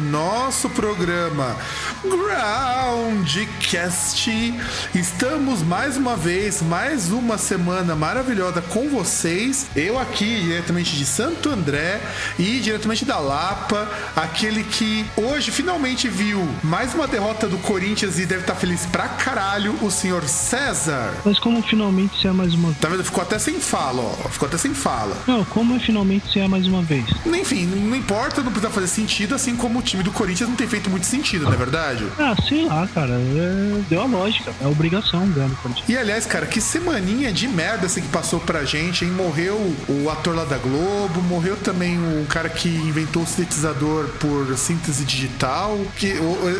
Nosso programa Groundcast. Estamos mais uma vez, mais uma semana maravilhosa com vocês. Eu aqui, diretamente de Santo André e diretamente da Lapa, aquele que hoje finalmente viu mais uma derrota do Corinthians e deve estar feliz pra caralho, o senhor César. Mas como finalmente se é mais uma Tá vendo? Ficou até sem fala, ó. Ficou até sem fala. Não, como é finalmente se é mais uma vez? Enfim, não importa, não precisa fazer sentido, assim como o time do Corinthians não tem feito muito sentido, não é verdade? Ah, sei lá, cara. É... Deu a lógica. É obrigação ganhar do Corinthians. E aliás, cara, que semaninha de merda assim que passou pra gente, hein? Morreu o ator lá da Globo, morreu também o cara que inventou o sintetizador por síntese digital. Que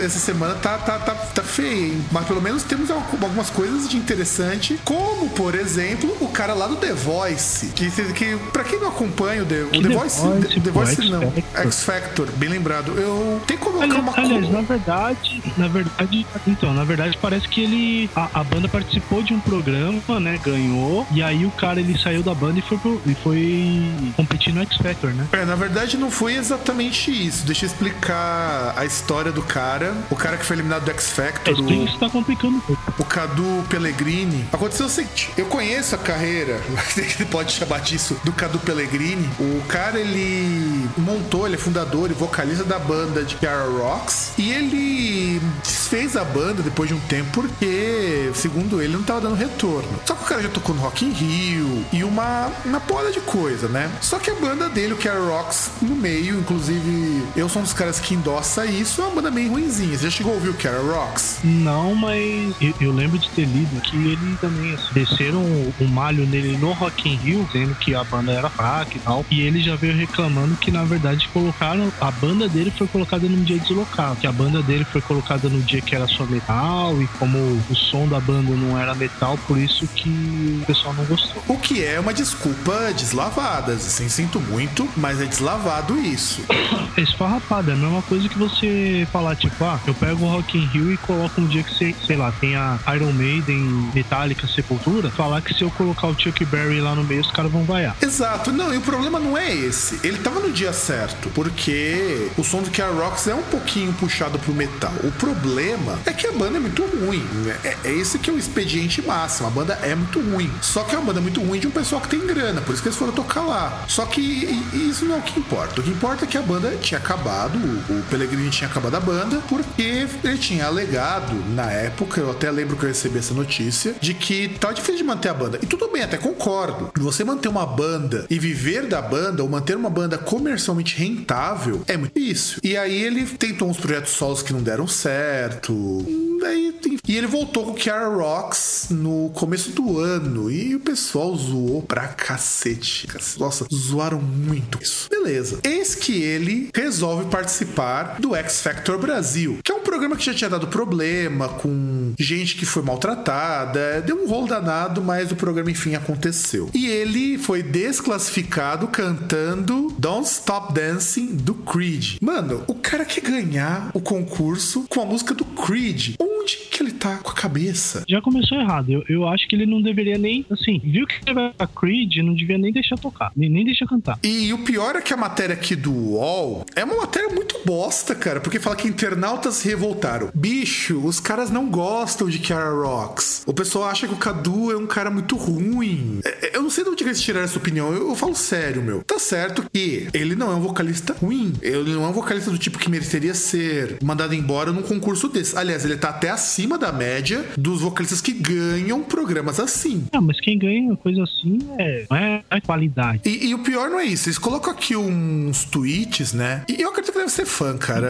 essa semana tá, tá, tá, tá feia, hein? Mas pelo menos temos algumas coisas de interessante, como, por exemplo, o cara lá do The Voice. Que, que pra quem não acompanha o The, o The, Voice, Voice, The, The Voice não, X Factor, bem lembrado. Eu tenho como aliás, uma aliás, na verdade, na verdade, então, na verdade parece que ele a, a, banda participou de um programa, né, ganhou, e aí o cara ele saiu da banda e foi pro, e foi competir no X Factor, né? É, na verdade não foi exatamente isso. Deixa eu explicar a história do cara, o cara que foi eliminado do X Factor. É, o, isso tá complicando. O Cadu Pellegrini. Aconteceu o seguinte, eu conheço a carreira, ele pode chamar disso, do Cadu Pellegrini. O cara ele montou, ele é fundador e vocalista da banda de Cara Rocks e ele desfez a banda depois de um tempo porque, segundo ele, não tava dando retorno. Só que o cara já tocou no Rock in Rio e uma, uma porra de coisa, né? Só que a banda dele, o Care Rocks, no meio, inclusive, eu sou um dos caras que endossa isso, é uma banda meio ruimzinha. Você já chegou a ouvir o Care Rocks? Não, mas eu, eu, lembro de ter lido que ele também assim, desceram o, o malho nele no Rock in Rio, dizendo que a banda era fraca e tal. E ele já veio reclamando que, na verdade, colocaram. A banda dele foi colocada num dia deslocado. Que a banda dele foi colocada no dia que era só metal e como o som da banda não era metal, por isso que o pessoal não gostou. O que é uma desculpa deslavada, assim, sinto muito, mas é deslavado isso. É esfarrapada, é a mesma coisa que você falar, tipo, ah, eu pego o Rock in Rio e coloco um dia que você, sei lá, tem a Iron Maiden, Metallica, Sepultura, falar que se eu colocar o Chuck Berry lá no meio, os caras vão vaiar. Exato, não, e o problema não é esse. Ele tava no dia certo, porque o som do Care Rocks é um pouquinho puxado pro metal. O problema é que a banda é muito ruim. Né? É, é esse que é o expediente máximo. A banda é muito ruim. Só que é uma banda muito ruim de um pessoal que tem grana, por isso que eles foram tocar lá. Só que isso não é o que importa. O que importa é que a banda tinha acabado, o Pellegrini tinha acabado a banda, porque ele tinha alegado na época, eu até lembro que eu recebi essa notícia, de que tá difícil de manter a banda. E tudo bem, até concordo. Você manter uma banda e viver da banda, ou manter uma banda comercialmente rentável, é muito difícil. E aí ele tentou uns projetos solos que não deram certo. Daí, e ele voltou com Kiara Rocks no começo do ano. E o pessoal zoou pra cacete. Nossa, zoaram muito isso. Beleza. Eis que ele resolve participar do X Factor Brasil, que é um programa que já tinha dado problema com gente que foi maltratada. Deu um rolo danado, mas o programa enfim aconteceu. E ele foi desclassificado cantando Don't Stop Dancing do Creed. Mano, o cara quer ganhar o concurso com a música do Creed. Onde que ele tá com a cabeça? Já começou errado. Eu, eu acho que ele não deveria nem, assim, viu que a Creed, não devia nem deixar tocar, nem, nem deixar cantar. E, e o pior é que a matéria aqui do UOL é uma matéria muito bosta, cara, porque fala que internautas se revoltaram. Bicho, os caras não gostam de Kiara Rocks. O pessoal acha que o Cadu é um cara muito ruim. É, é, eu não sei de onde eles tiraram essa opinião. Eu, eu falo sério, meu. Tá certo que ele não é um vocalista ruim. Ele não é um vocalista do tipo que mereceria ser mandado embora num concurso desse. Aliás, ele tá até acima da média dos vocalistas que ganham programas assim. Ah, mas quem ganha coisa assim é, não é, é qualidade. E, e, o pior não é isso. Eles colocam aqui uns tweets, né? E eu acredito que deve ser fã, cara.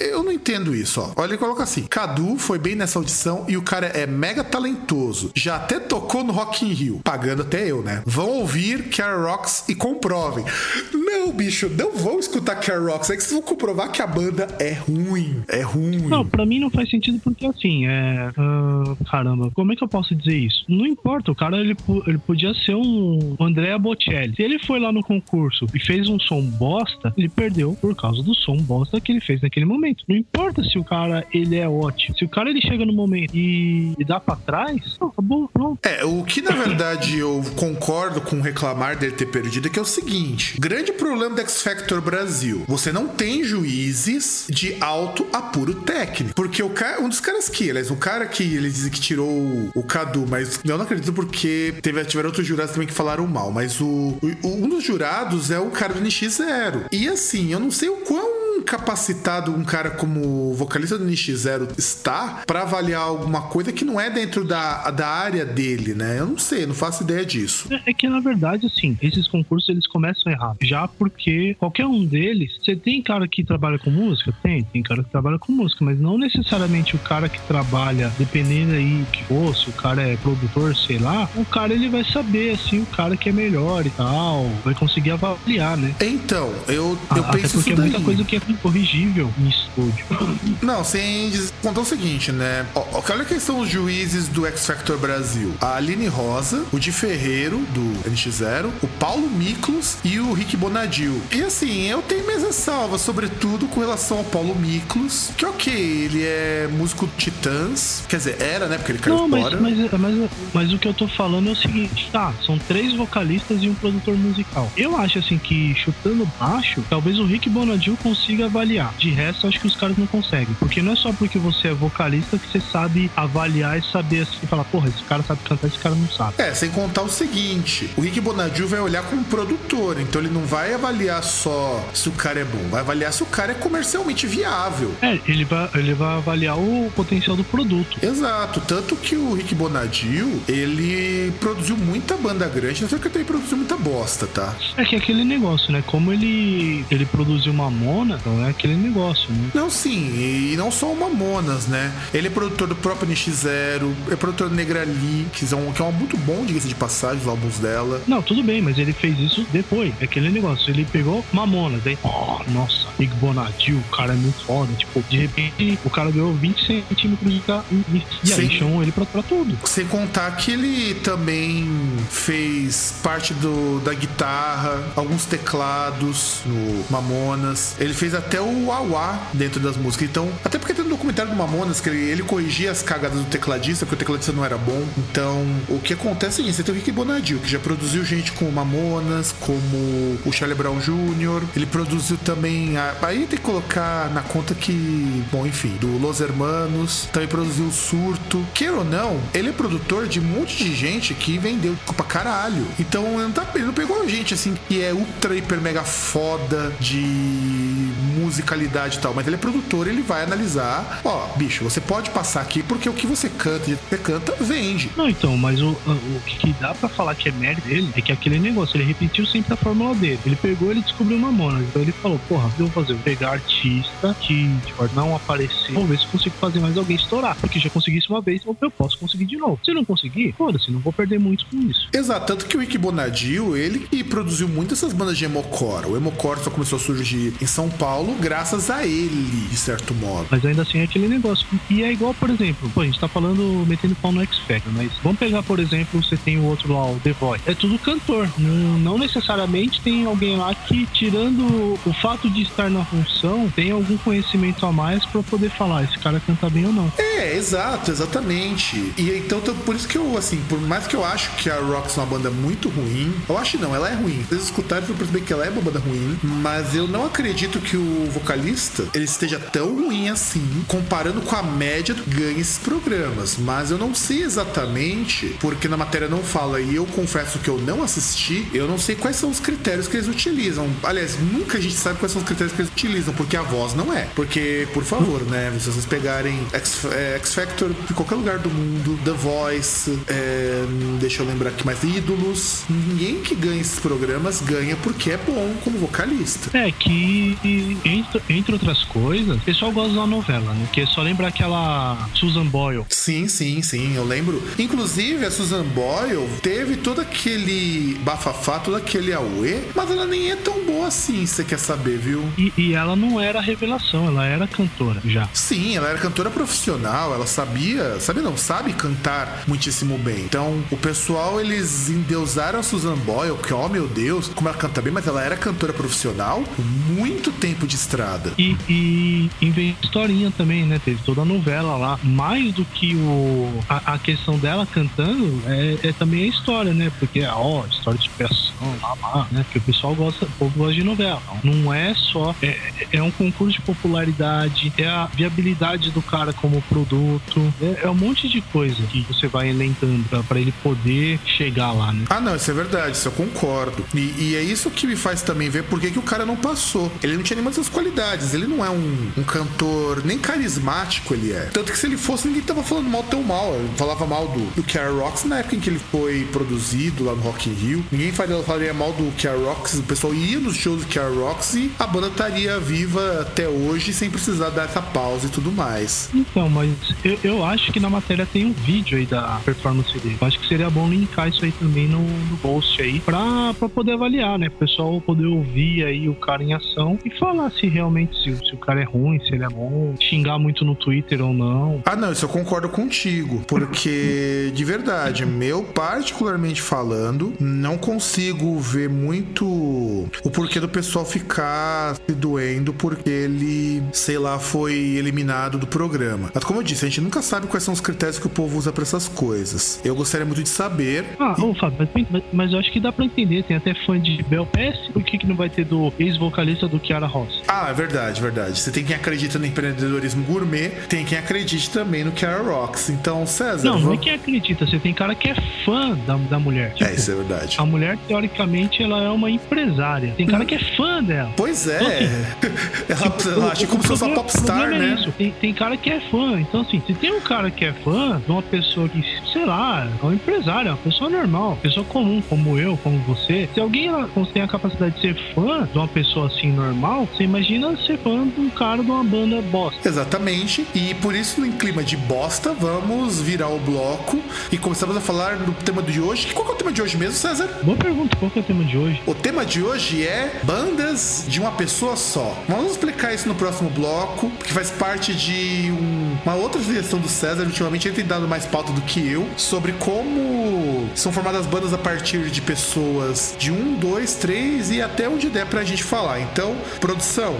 Eu não entendo isso, ó. Olha, ele coloca assim: Cadu foi bem nessa audição e o cara é mega talentoso. Já até tocou no Rock in Rio. Pagando até eu, né? Vão ouvir Care Rocks e comprovem. Não, bicho, não vão escutar Care Rocks. É que vocês vão comprovar que a banda é ruim. É ruim. Não, pra mim não faz sentido porque assim, é. Uh, caramba, como é que eu posso dizer isso? Não importa, o cara ele, ele podia ser um Andrea Bocelli. Se ele foi lá no concurso e fez um som bosta, ele perdeu por causa do som bosta que ele fez naquele momento. Não importa se o cara ele é ótimo. Se o cara ele chega no momento e, e dá pra trás, não, acabou, pronto. É, o que na verdade eu concordo com reclamar dele ter perdido é que é o seguinte: grande problema do X Factor Brasil. Você não tem juízes de alto apuro técnico. Porque o cara, um dos caras que, aliás, o cara que eles dizem que tirou o, o Cadu, mas eu não acredito porque teve, tiveram outros jurados também que falaram mal. Mas o, o um dos jurados é o cara do NX0. E assim, eu não sei o quão capacitado um cara como vocalista do NX0 está para avaliar alguma coisa que não é dentro da, da área dele, né? Eu não sei, não faço ideia disso. É, é, que na verdade, assim, esses concursos eles começam errado. Já porque qualquer um deles, você tem cara que trabalha com música? Tem, tem cara que trabalha com música, mas não necessariamente o cara que trabalha, dependendo aí o que for, se o cara é produtor, sei lá, o cara ele vai saber, assim, o cara que é melhor e tal, vai conseguir avaliar, né? Então, eu, eu a, penso até porque é muita coisa que é incorrigível em estúdio. Não, sem contar o seguinte, né? Olha quem são os juízes do X Factor Brasil: a Aline Rosa, o Di Ferreiro, do NX0, o Paulo Miklos e o Rick Bonadil. E assim, eu tenho minhas salvas, sobretudo com relação ao Paulo Miklos, que ok, ele é músico Titãs, quer dizer, era, né? Porque ele caiu Não, fora. Mas, mas, mas, mas o que eu tô falando é o seguinte: tá, são três vocalistas e um produtor musical. Eu acho assim que chutando baixo, talvez o Rick Bonadil consiga avaliar. De resto, acho que os caras não conseguem. Porque não é só porque você é vocalista que você sabe avaliar e saber assim, falar, porra, esse cara sabe cantar, esse cara não sabe. É, sem contar o seguinte: o Rick Bonadil vai olhar como produtor, então ele não vai avaliar só se o cara é bom, vai avaliar se o cara é comercialmente viável. É, ele vai, ele vai avaliar o potencial do produto. Exato, tanto que o Rick Bonadil, ele produziu muita banda grande, não sei que ele produziu muita bosta, tá? É que é aquele negócio, né? Como ele, ele produziu Mamona, então é aquele negócio, né? Não, sim, e não só o Mamonas, né? Ele é produtor do próprio NX0, é produtor do Negrali, que é um, que é um muito bom, diga-se de passagem, os álbuns dela. Não, tudo bem, mas ele fez isso depois. É aquele negócio, ele pegou Mamonas, aí, oh, nossa, Big Bonadil, o cara é muito foda. Tipo, de repente, o cara ganhou 20 centímetros de carro e, e aí chamou ele pra, pra tudo. Sem contar que ele também fez parte do, da guitarra, alguns teclados no Mamonas. Ele fez até o Uauá dentro das músicas. Então, até porque tem um documentário do Mamonas que ele, ele corrigia as cagadas do tecladista, porque o tecladista não era bom. Então, o que acontece é isso. Você tem o Rick Bonadil, que já produziu gente com o Mamonas, como o Charlie Brown Jr. Ele produziu também. A... Aí tem que colocar na conta que, bom, enfim, do Los Hermanos. Também produziu o Surto. Queira ou não, ele é produtor de um monte de gente que vendeu pra caralho. Então, ele não, tá, ele não pegou gente assim que é ultra, hiper, mega foda de musicalidade e tal, mas ele é produtor, ele vai analisar, ó, bicho, você pode passar aqui porque o que você canta, você canta, vende. Não, então, mas o, o que dá para falar que é mérito dele é que aquele negócio, ele repetiu sempre a fórmula dele. Ele pegou, ele descobriu uma mona, então ele falou, porra, o que eu vou fazer? Vou pegar artista que tipo, não aparecer, vou ver se consigo fazer mais alguém estourar, porque já consegui isso uma vez, eu posso conseguir de novo. Se não conseguir, foda-se, não vou perder muito com isso. Exato, tanto que o Rick Bonadil, ele que produziu muitas dessas bandas de emocore. O emocore só começou a surgir em São Paulo graças a ele, de certo modo. Mas ainda assim é aquele negócio. E é igual, por exemplo, pô, a gente tá falando, metendo pau no X Factor, mas vamos pegar, por exemplo, você tem o outro lá, o The Voice. É tudo cantor. Não, não necessariamente tem alguém lá que, tirando o fato de estar na função, tem algum conhecimento a mais para poder falar esse cara canta bem ou não. É, exato, exatamente. E então, por isso que eu, assim, por mais que eu acho que a Rocks é uma banda muito ruim, eu acho não, ela é ruim. Vocês escutaram e perceber que ela é uma banda ruim, mas eu não acredito que o o vocalista ele esteja tão ruim assim, comparando com a média do ganha esses programas. Mas eu não sei exatamente, porque na matéria não fala, e eu confesso que eu não assisti, eu não sei quais são os critérios que eles utilizam. Aliás, nunca a gente sabe quais são os critérios que eles utilizam, porque a voz não é. Porque, por favor, né? Se vocês pegarem X, é, X Factor de qualquer lugar do mundo, The Voice, é, deixa eu lembrar aqui mais, Ídolos, ninguém que ganha esses programas ganha porque é bom como vocalista. É que, entre, entre outras coisas, o pessoal gosta da novela, né? Que só lembra aquela Susan Boyle. Sim, sim, sim, eu lembro. Inclusive, a Susan Boyle teve todo aquele bafafá, todo aquele auê, mas ela nem é tão boa assim, você quer saber, viu? E, e ela não era revelação, ela era cantora já. Sim, ela era cantora profissional, ela sabia, sabe não, sabe cantar muitíssimo bem. Então, o pessoal, eles endeusaram a Susan Boyle, que, oh meu Deus, como ela canta bem, mas ela era cantora profissional muito tempo de estrada. E, e, vem historinha também, né? Teve toda a novela lá. Mais do que o, a, a questão dela cantando, é, é, também a história, né? Porque, ó, história de superação, lá, lá, né? Porque o pessoal gosta, o povo gosta de novela. Não é só. É, é um concurso de popularidade, é a viabilidade do cara como produto, é, é um monte de coisa que você vai elencando para ele poder chegar lá, né? Ah, não, isso é verdade, isso eu concordo. E, e é isso que me faz também ver por que, que o cara não passou. Ele não tinha nenhuma dessas qualidades, ele não é um, um cantor nem carismático, ele é. Tanto que se ele fosse, ninguém tava falando mal tão mal. Ele falava mal do, do Kiara Rocks na época em que ele foi produzido lá no Rock in Rio. Ninguém faria, falaria mal do Kiara Rocks, o pessoal ia nos shows do Kiara Rocks e a banda estaria viva até hoje sem precisar dar essa pausa e tudo mais. Então, mas eu, eu acho que na matéria tem um vídeo aí da performance dele. Eu acho que seria bom linkar isso aí também no, no post aí pra, pra poder avaliar, né? O pessoal poder ouvir aí o cara em ação e falar se realmente se, se o cara é ruim, se ele é bom, xingar muito no Twitter ou não. Ah, não, isso eu concordo contigo, porque de verdade, meu particularmente falando, não consigo ver muito o porquê do pessoal ficar se doendo porque ele, sei lá, foi eliminado do programa. Mas como eu disse, a gente nunca sabe quais são os critérios que o povo usa para essas coisas. Eu gostaria muito de saber. Ah, ô Fábio, mas, mas, eu acho que dá pra entender. Tem até fã de Bel Pass, por que, que não vai ter do ex-vocalista do Kiara Ross? Ah, é verdade, verdade. Você tem quem acredita no empreendedorismo gourmet, tem quem acredite também no Kiara Rocks. Então, César. Não, não é quem acredita, você tem cara que é fã da, da mulher. Tipo, é, isso é verdade. A mulher, teoricamente, ela é uma empresária. Tem cara que é fã dela. Pois é. Então, assim, ela, tipo, ela acha como se fosse uma popstar, é né? Isso. Tem, tem cara que é fã. Então, assim, se tem um cara que é fã de uma pessoa que, sei lá, é um empresário, é uma pessoa normal, pessoa comum, como eu, como você. Se alguém tem a capacidade de ser fã de uma pessoa assim normal, você imagina ser fã de um cara de uma banda bosta. Exatamente. E por isso, em clima de bosta, vamos virar o bloco e começamos a falar do tema de hoje. Qual é o tema de hoje mesmo, César? Boa pergunta, qual é o tema de hoje? O tema de hoje é bandas de uma pessoa só. Vamos explicar isso no próximo bloco, que faz parte de um, uma outra sugestão do César. Ultimamente ele tem dado mais pauta do que eu sobre como são formadas bandas a partir de pessoas de um, dois, três e até onde der pra gente falar. Então, produção,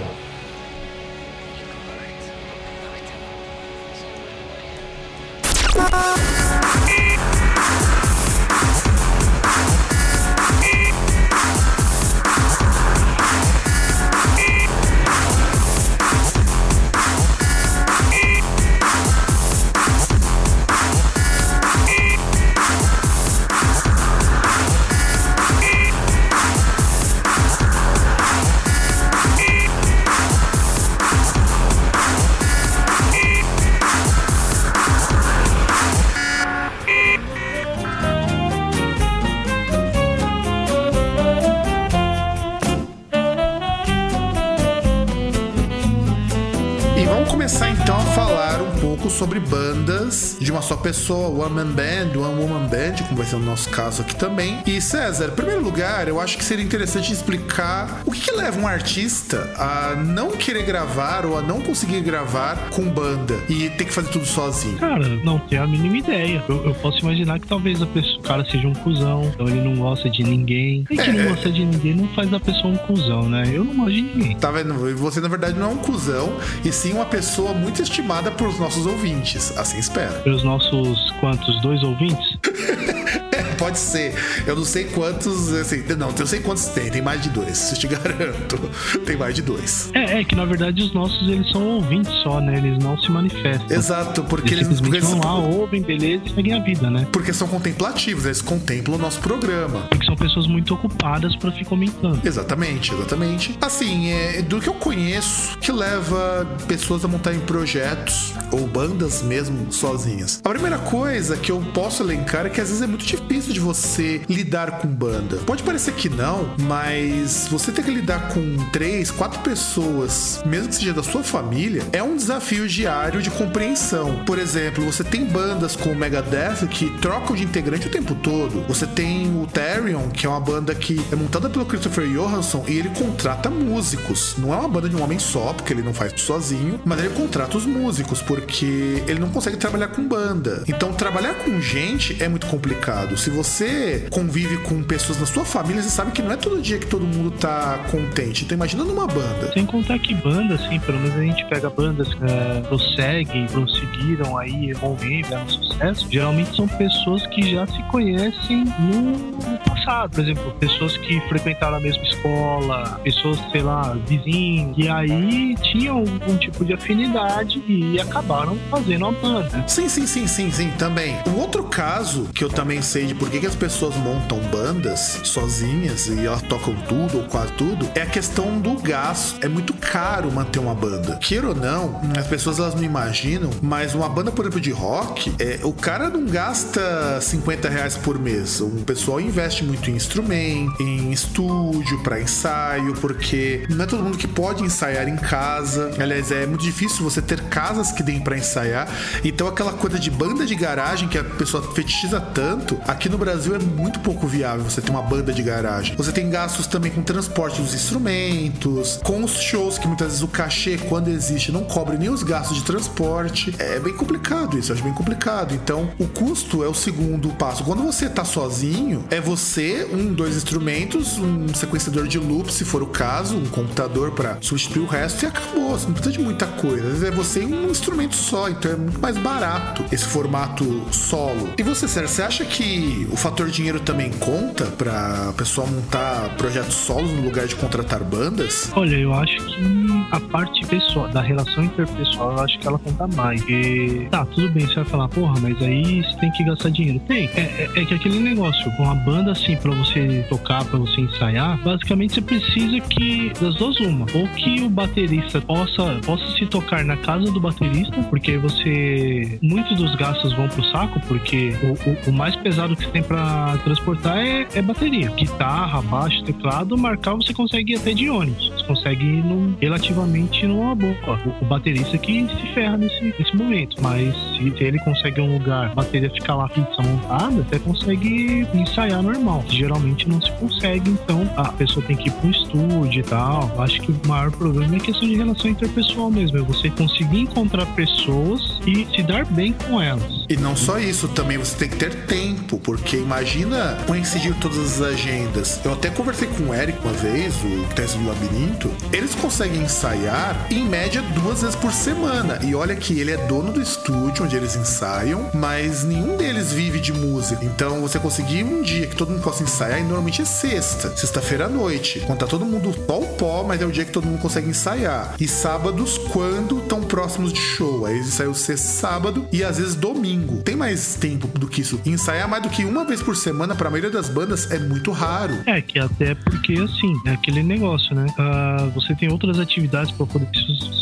de uma só pessoa, one man band, one woman band, como vai ser o nosso caso aqui também. E César, em primeiro lugar, eu acho que seria interessante explicar o que, que leva um artista a não querer gravar ou a não conseguir gravar com banda e ter que fazer tudo sozinho. Cara, não tenho a mínima ideia. Eu, eu posso imaginar que talvez pessoa, o cara seja um cuzão, então ele não gosta de ninguém. E que é. não gosta de ninguém não faz da pessoa um cuzão, né? Eu não gosto de ninguém. Tá vendo? Você, na verdade, não é um cuzão, e sim uma pessoa muito estimada por nossos ouvintes ouvintes, assim espera. Pelos nossos quantos? Dois ouvintes? pode ser. Eu não sei quantos, assim, não, eu sei quantos tem, tem mais de dois, eu te garanto. Tem mais de dois. É, é que na verdade os nossos eles são ouvintes só, né? Eles não se manifestam. Exato, porque eles, eles porque vão lá, ouvem, beleza e seguem a vida, né? Porque são contemplativos, eles contemplam o nosso programa. Porque são pessoas muito ocupadas para ficar comentando. Exatamente, exatamente. Assim, é, do que eu conheço, que leva pessoas a montarem projetos ou bandas mesmo sozinhas. A primeira coisa que eu posso elencar é que às vezes é muito difícil de você lidar com banda. Pode parecer que não, mas você ter que lidar com três, quatro pessoas, mesmo que seja da sua família, é um desafio diário de compreensão. Por exemplo, você tem bandas como o Megadeth que trocam de integrante o tempo todo. Você tem o Therion, que é uma banda que é montada pelo Christopher Johansson e ele contrata músicos. Não é uma banda de um homem só, porque ele não faz sozinho, mas ele contrata os músicos, porque ele não consegue trabalhar com banda. Então, trabalhar com gente é muito complicado. Se você convive com pessoas na sua família, você sabe que não é todo dia que todo mundo tá contente. Então, imagina numa banda. Sem contar que banda, assim, pelo menos a gente pega bandas que é, prosseguem, prosseguiram aí, vão vir, no sucesso. Geralmente são pessoas que já se conhecem no, passado. Por exemplo, pessoas que frequentaram a mesma escola, pessoas, sei lá, vizinhos, e aí tinham algum tipo de afinidade e acabaram fazendo uma banda. Sim, sim, sim, sim, sim, também. Um outro caso que eu também sei de por que, que as pessoas montam bandas sozinhas e elas tocam tudo ou quase tudo é a questão do gasto. É muito caro manter uma banda. Queira ou não, as pessoas elas não imaginam, mas uma banda, por exemplo, de rock, é, o cara não gasta 50 reais por mês. O pessoal investe muito em instrumento, em estúdio, para ensaio, porque não é todo mundo que pode ensaiar em casa. Aliás, é muito difícil você ter casas que deem para ensaiar. Então, aquela coisa de banda de garagem que a pessoa fetichiza tanto, aqui no Brasil é muito pouco viável você ter uma banda de garagem. Você tem gastos também com transporte dos instrumentos, com os shows que muitas vezes o cachê, quando existe, não cobre nem os gastos de transporte. É bem complicado isso, eu acho bem complicado. Então, o custo é o segundo passo. Quando você tá sozinho, é você, um, dois instrumentos, um sequenciador de loop, se for o caso, um computador para substituir o resto e acabou. Você não precisa de muita coisa. É você e um instrumento só, então é muito mais barato esse formato solo. E você, Sérgio, você acha que o fator dinheiro também conta para pessoa montar projetos solos no lugar de contratar bandas? Olha, eu acho que a parte pessoal, da relação interpessoal, eu acho que ela conta mais. Porque, tá, tudo bem, você vai falar, porra, mas aí você tem que gastar dinheiro. Tem, é, é, é que aquele negócio, com a banda assim, para você tocar, para você ensaiar, basicamente você precisa que, das duas uma, ou que o baterista possa, possa se tocar na casa do baterista, porque você, muitos dos gastos vão pro saco, porque o, o, o mais pesado que tem para transportar é, é, bateria. Guitarra, baixo, teclado, marcar você consegue ir até de ônibus. Você consegue ir num, relativamente numa boa. O, o, baterista que se ferra nesse, nesse momento. Mas se, ele consegue um lugar, a bateria ficar lá fixa montada, você consegue ensaiar normal. Geralmente não se consegue, então a pessoa tem que ir pro estúdio e tal. Acho que o maior problema é questão de relação interpessoal mesmo. É você conseguir encontrar pessoas e se dar bem com elas. E não só isso, também você tem que ter tempo, porque imagina coincidir todas as agendas. Eu até conversei com o Eric uma vez, o teste do labirinto. Eles conseguem ensaiar em média duas vezes por semana. E olha que ele é dono do estúdio onde eles ensaiam, mas nenhum deles vive de música. Então você conseguir um dia que todo mundo possa ensaiar, e normalmente é sexta, sexta-feira à noite. Quando tá todo mundo pó pó, mas é o dia que todo mundo consegue ensaiar. E sábados, quando estão próximos de show. Aí eles ensaiam sexta sábado e às vezes domingo. Tem mais tempo do que isso. Ensaiar mais do que uma vez por semana para a maioria das bandas é muito raro. É, que até porque assim, é aquele negócio, né? Uh, você tem outras atividades para poder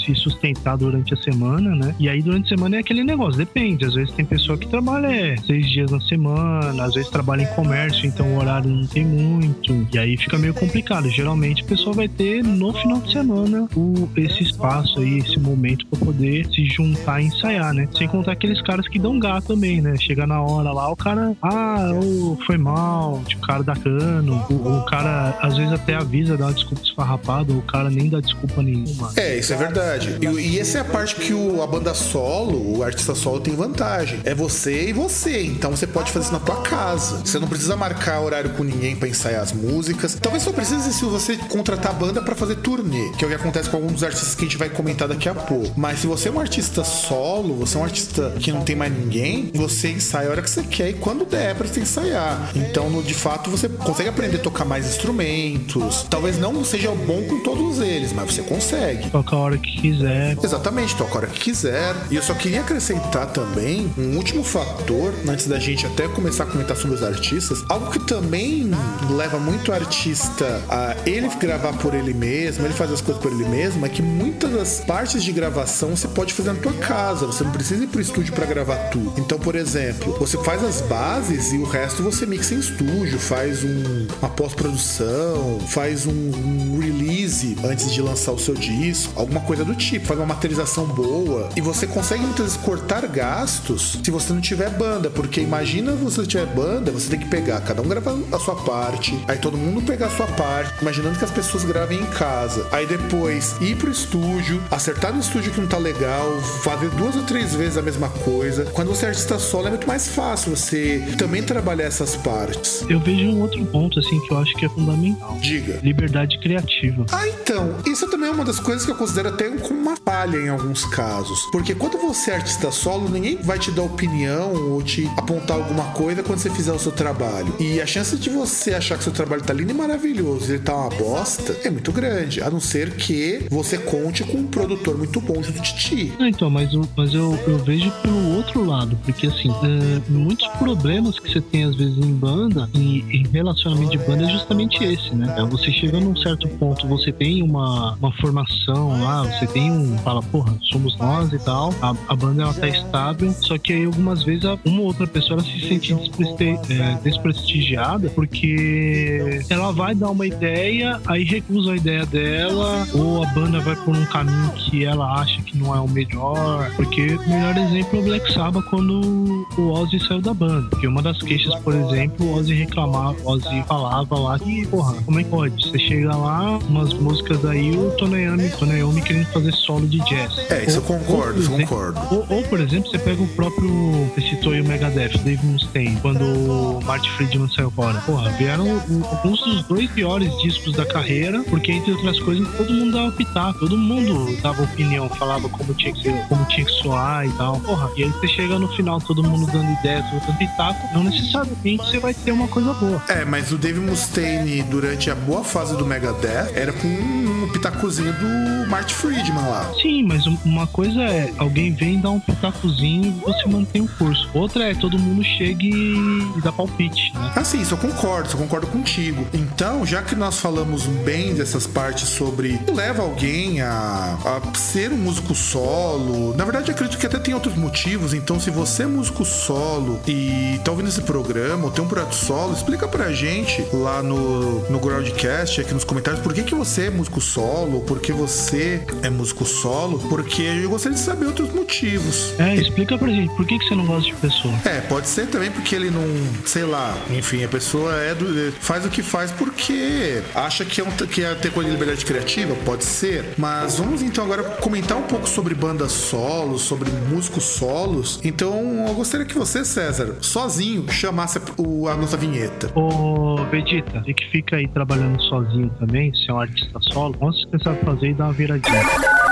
se sustentar durante a semana, né? E aí durante a semana é aquele negócio, depende. Às vezes tem pessoa que trabalha é, seis dias na semana, às vezes trabalha em comércio, então o horário não tem muito. E aí fica meio complicado. Geralmente a pessoa vai ter no final de semana o, esse espaço aí, esse momento para poder se juntar e ensaiar, né? Sem contar aqueles caras que dão gato também, né? Chega na hora lá, o cara, ah, oh, foi mal, tipo, o cara dá cano, o, o, cara às vezes até avisa, dá uma desculpa esfarrapada, o cara nem dá desculpa nenhuma. É, isso é verdade. E, e essa é a parte que o, a banda solo, o artista solo tem vantagem. É você e você. Então você pode fazer isso na tua casa. Você não precisa marcar horário com ninguém para ensaiar as músicas. Talvez só precise se você contratar a banda para fazer turnê, que é o que acontece com alguns dos artistas que a gente vai comentar daqui a pouco. Mas se você é um artista solo, você é um artista que não tem mais ninguém ninguém, você ensaia a hora que você quer e quando der pra você ensaiar. Então, no, de fato, você consegue aprender a tocar mais instrumentos. Talvez não seja bom com todos eles, mas você consegue. Toca a hora que quiser. Exatamente, toca a hora que quiser. E eu só queria acrescentar também um último fator, antes da gente até começar a comentar sobre os artistas, algo que também leva muito o artista a ele gravar por ele mesmo, ele faz as coisas por ele mesmo, é que muitas das partes de gravação você pode fazer na tua casa, você não precisa ir pro estúdio para gravar tudo. Então, por exemplo, você faz as bases e o resto você mixa em estúdio, faz um, uma pós-produção, faz um, um release antes de lançar o seu disco, alguma coisa do tipo, faz uma materialização boa e você consegue muitas vezes cortar gastos se você não tiver banda, porque imagina você tiver banda, você tem que pegar, cada um grava a sua parte, aí todo mundo pegar a sua parte, imaginando que as pessoas gravem em casa, aí depois ir pro estúdio, acertar no estúdio que não tá legal, fazer duas ou três vezes a mesma coisa. Quando você é artista solo é muito mais fácil você também trabalhar essas partes. Eu vejo um outro ponto, assim, que eu acho que é fundamental. Diga. Liberdade criativa. Ah, então, isso também é uma das coisas que eu considero até como uma falha em alguns casos. Porque quando você é artista solo, ninguém vai te dar opinião ou te apontar alguma coisa quando você fizer o seu trabalho. E a chance de você achar que seu trabalho tá lindo e maravilhoso e ele tá uma bosta é muito grande. A não ser que você conte com um produtor muito bom junto de ti. Não, então, mas, eu, mas eu, eu vejo pelo outro lado, porque assim, é, muitos problemas que você tem às vezes em banda e em relacionamento de banda é justamente esse, né? É você chegando num certo ponto, você tem uma, uma formação lá, você tem um. Fala, porra, somos nós e tal, a, a banda ela tá estável, só que aí algumas vezes uma ou outra pessoa ela se sente é, desprestigiada porque ela vai dar uma ideia, aí recusa a ideia dela, ou a banda vai por um caminho que ela acha que não é o melhor. Porque o melhor exemplo é o Black Sabbath quando o Ozzy saiu da banda. Porque uma das queixas, por exemplo, o Ozzy reclamava, o Ozzy falava lá que, porra, como é que pode? Você chega lá, umas músicas aí, o Toneyami, Toneyami querendo fazer solo de jazz. É, isso ou, eu concordo, eu concordo. Ou, ou, por exemplo, você pega o próprio, você citou aí o Megadeth, Dave Mustaine, quando o Marty Friedman saiu fora. Porra, vieram alguns dos dois piores discos da carreira, porque entre outras coisas, todo mundo dava pitaco, todo mundo dava opinião, falava como tinha que ser, como tinha que soar e tal. Porra, e aí você chega no final, todo mundo dando ideia, todo dando pitaco, não necessariamente você vai ter uma coisa boa. É, mas o Dave Mustaine, durante a boa fase do Megadeth, era com um pitacozinho do Marty Friedman lá. Sim, mas uma coisa é, alguém vem dá um pitacozinho e você mantém o curso. Outra é, todo mundo chega e dá palpite, né? Ah, sim, isso eu concordo, eu concordo contigo. Então, já que nós falamos bem dessas partes sobre leva alguém a, a ser um músico solo, na verdade, acredito que até tem outros motivos. Então, se você é músico solo e tá ouvindo esse programa, ou tem um projeto solo, explica pra gente lá no, no Groundcast, aqui nos comentários, por que, que você é músico solo, por que você é músico solo, porque eu gostaria de saber outros motivos. É, explica pra gente, por que, que você não gosta de pessoa? É, pode ser também porque ele não, sei lá, enfim, a pessoa é do, faz o que faz porque acha que é, um, que é ter coisa de liberdade criativa, pode ser. Mas vamos então agora comentar um pouco sobre bandas solos, sobre músicos solos. Então eu gostaria que você, César, sozinho, chamasse a, a nossa vinheta. Ô, Vegeta, você que fica aí trabalhando sozinho também, se é um artista solo, vamos pensar fazer e dar uma viradinha.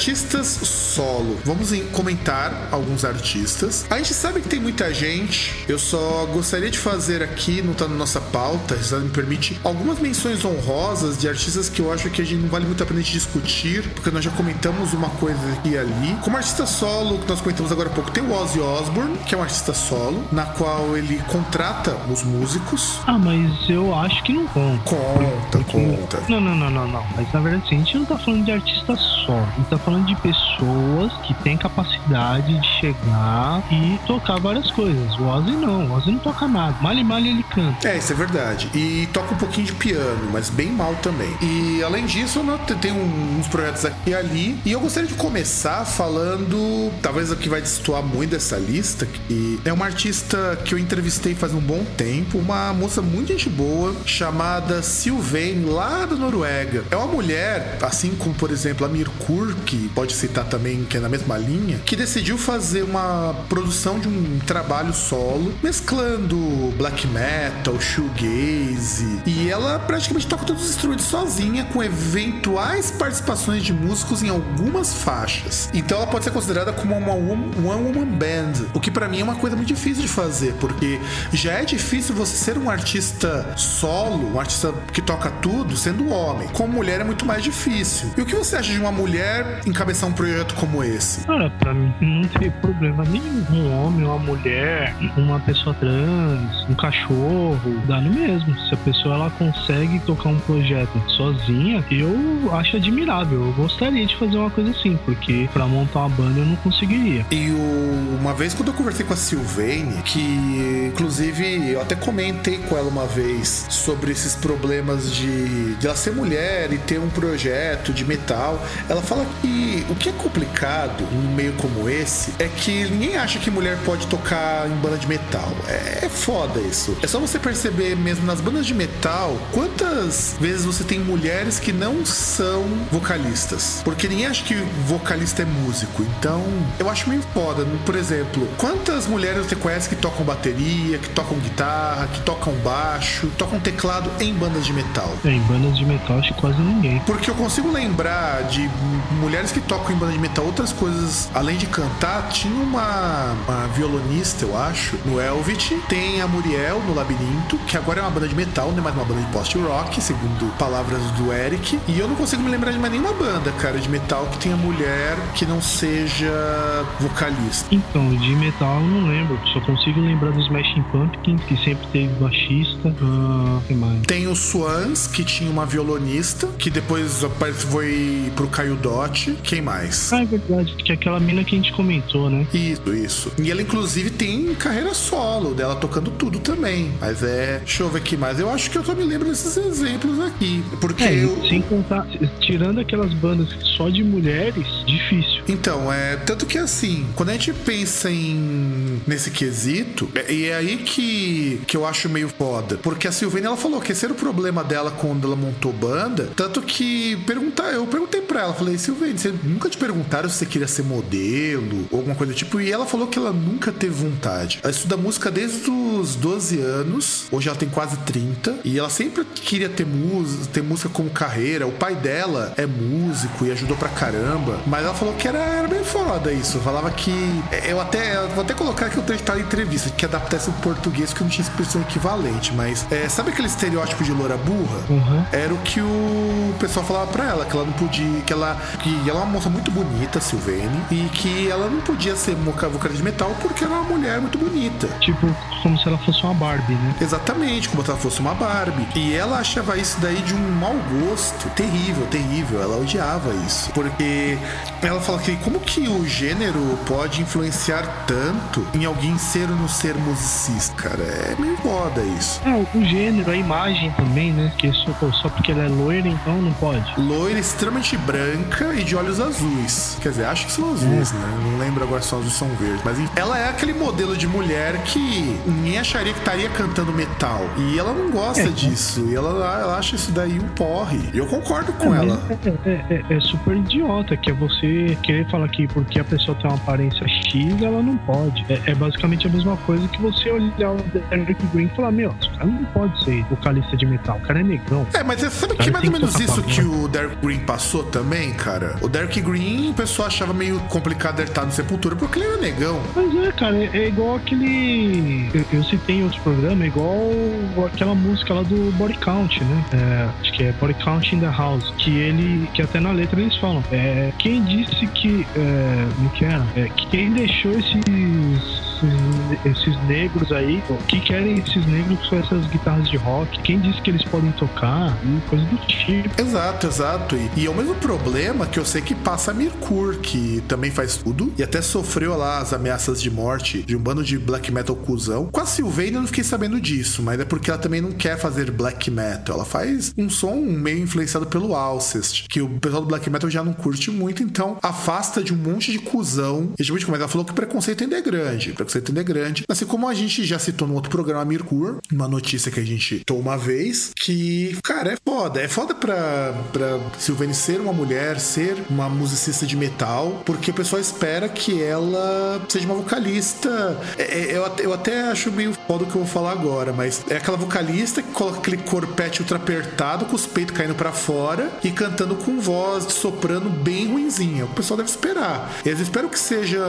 Artistas solo. Vamos comentar alguns artistas. A gente sabe que tem muita gente. Eu só gostaria de fazer aqui, não tá na nossa pauta, se me permite, algumas menções honrosas de artistas que eu acho que a gente não vale muito a pena de discutir, porque nós já comentamos uma coisa aqui e ali. Como artista solo, que nós comentamos agora há pouco, tem o Ozzy Osbourne, que é um artista solo, na qual ele contrata os músicos. Ah, mas eu acho que não conta. Conta, porque... conta. Não, não, não, não, não. Mas na verdade, a gente não tá falando de artista solo. A gente tá falando de pessoas que têm capacidade de chegar e tocar várias coisas. O Ozzy não, o Ozzy não toca nada. Mal e mal ele canta. É, isso é verdade. E toca um pouquinho de piano, mas bem mal também. E além disso, eu tenho uns projetos aqui e ali. E eu gostaria de começar falando, talvez o que vai destoar muito dessa lista, que é uma artista que eu entrevistei faz um bom tempo, uma moça muito gente boa, chamada Sylvain, lá da Noruega. É uma mulher, assim como, por exemplo, a Mirkur, que pode citar também, que é na mesma linha, que decidiu fazer uma produção de um trabalho solo, mesclando black metal, shoegaze, e ela praticamente toca todos os instrumentos sozinha, com eventuais participações de músicos em algumas faixas. Então ela pode ser considerada como uma one-woman band, o que para mim é uma coisa muito difícil de fazer, porque já é difícil você ser um artista solo, um artista que toca tudo, sendo homem. Como mulher é muito mais difícil. E o que você acha de uma mulher encabeçar um projeto como esse? Cara, pra mim não tem problema nenhum. Um homem, uma mulher, uma pessoa trans, um cachorro, dá no mesmo. Se a pessoa ela consegue tocar um projeto sozinha, eu acho admirável. Eu gostaria de fazer uma coisa assim, porque para montar uma banda eu não conseguiria. E o, uma vez quando eu conversei com a Silvane, que inclusive eu até comentei com ela uma vez sobre esses problemas de, de ela ser mulher e ter um projeto de metal, ela fala que o que é complicado num meio como esse é que ninguém acha que mulher pode tocar em banda de metal. É, é foda isso. É só você perceber mesmo nas bandas de metal quantas vezes você tem mulheres que não são vocalistas. Porque ninguém acha que vocalista é músico. Então, eu acho meio foda. Por exemplo, quantas mulheres você conhece que tocam bateria, que tocam guitarra, que tocam baixo, tocam teclado em bandas de metal? É, em bandas de metal acho que quase ninguém. Porque eu consigo lembrar de mulheres que tocam em banda de metal outras coisas além de cantar. Tinha uma, uma violonista, eu acho, no Elvit. Tem a Muriel no Labirinto, que agora é uma banda de metal, não é mais uma banda de post-rock, segundo palavras do Eric. E eu não consigo me lembrar de mais nenhuma banda, cara, de metal que tenha mulher que não seja vocalista. Então, de metal eu não lembro. Só consigo lembrar dos Smashing Pumpkins, que sempre teve baixista. Uh, que mais? Tem o Swans, que tinha uma violonista, que depois foi pro Caio Dot. Quem mais? Ah, verdade, que é aquela mina que a gente comentou, né? Isso, isso. E ela, inclusive, tem carreira solo dela tocando tudo também. Mas é. Deixa eu ver aqui mais. Eu acho que eu só me lembro desses exemplos aqui. Porque. É, eu... Sem contar, tirando aquelas bandas só de mulheres, difícil. Então, é. Tanto que assim, quando a gente pensa em. Nesse quesito, é, e é aí que, que eu acho meio foda. Porque a Silvana ela falou que esse era o problema dela quando ela montou banda. Tanto que perguntar, eu perguntei pra ela, falei, Silvana, você nunca te perguntaram se você queria ser modelo ou alguma coisa do tipo? E ela falou que ela nunca teve vontade. Ela estuda música desde os 12 anos, hoje ela tem quase 30, e ela sempre queria ter música, ter música como carreira. O pai dela é músico e ajudou pra caramba, mas ela falou que era, era bem foda isso. Falava que. Eu até eu vou até colocar que eu tenho em entrevista, que adaptasse o português, que eu não tinha expressão equivalente, mas é, sabe aquele estereótipo de loura burra? Uhum. Era o que o pessoal falava pra ela, que ela não podia. que ela. que ela é uma moça muito bonita, Silvene, e que ela não podia ser vocalista de metal porque era uma mulher muito bonita. Tipo, como se ela fosse uma Barbie, né? Exatamente, como se ela fosse uma Barbie. E ela achava isso daí de um mau gosto terrível, terrível. Ela odiava isso. Porque ela fala que como que o gênero pode influenciar tanto em alguém ser ou não ser musicista, cara? É meio foda isso. É, o gênero, a imagem também, né? Que só, só porque ela é loira, então não pode. Loira, extremamente branca e de olhos azuis. Quer dizer, acho que são azuis, é. né? Não lembro agora se são azuis são verdes. Mas ela é aquele modelo de mulher que ninguém acharia que estaria cantando metal. E ela não gosta é, disso. E ela, ela acha isso daí um porre. E eu concordo com é, ela. É, é, é, super idiota, que é você querer falar que porque a pessoa tem uma aparência X, ela não pode. É, basicamente a mesma coisa que você olhar o Derek Green e falar, meu, esse cara não pode ser vocalista de metal, o cara é negrão. É, mas você sabe que é mais ou menos isso que o Derek Green passou também, cara? O Derek Green, o pessoal achava meio complicado ele estar no Sepultura porque ele era negão. Mas é, cara, é, é igual aquele. Eu, eu citei em outros programas, é igual aquela música lá do Body Count, né? É, acho que é Body Count in the House. Que ele. Que até na letra eles falam. É, quem disse que. É, como que era? É, quem deixou esses esses, negros aí, o que querem esses negros com essas guitarras de rock? Quem disse que eles podem tocar? Coisa do tipo. Exato, exato. E, e é o mesmo problema que eu sei que passa a Mirkur, que também faz tudo e até sofreu lá as ameaças de morte de um bando de black metal cuzão. Com a Sylvain eu não fiquei sabendo disso, mas é porque ela também não quer fazer black metal. Ela faz um som meio influenciado pelo Alcest, que o pessoal do black metal já não curte muito, então afasta de um monte de cuzão. E tipo, como ela falou que o preconceito ainda é grande. O preconceito ainda é grande. Assim como a gente já citou no outro programa Mirkur, uma notícia que a gente tomou uma vez, que, cara, é foda. É foda pra, pra Sylvain ser uma mulher, ser uma musicista de metal, porque o pessoal espera que ela seja uma vocalista. É, é, eu, eu até acho meio foda o que eu vou falar agora, mas é aquela vocalista que coloca aquele corpete ultra apertado, com os peitos caindo para fora e cantando com voz de soprano bem ruinzinha. O pessoal deve esperar. Eles esperam que seja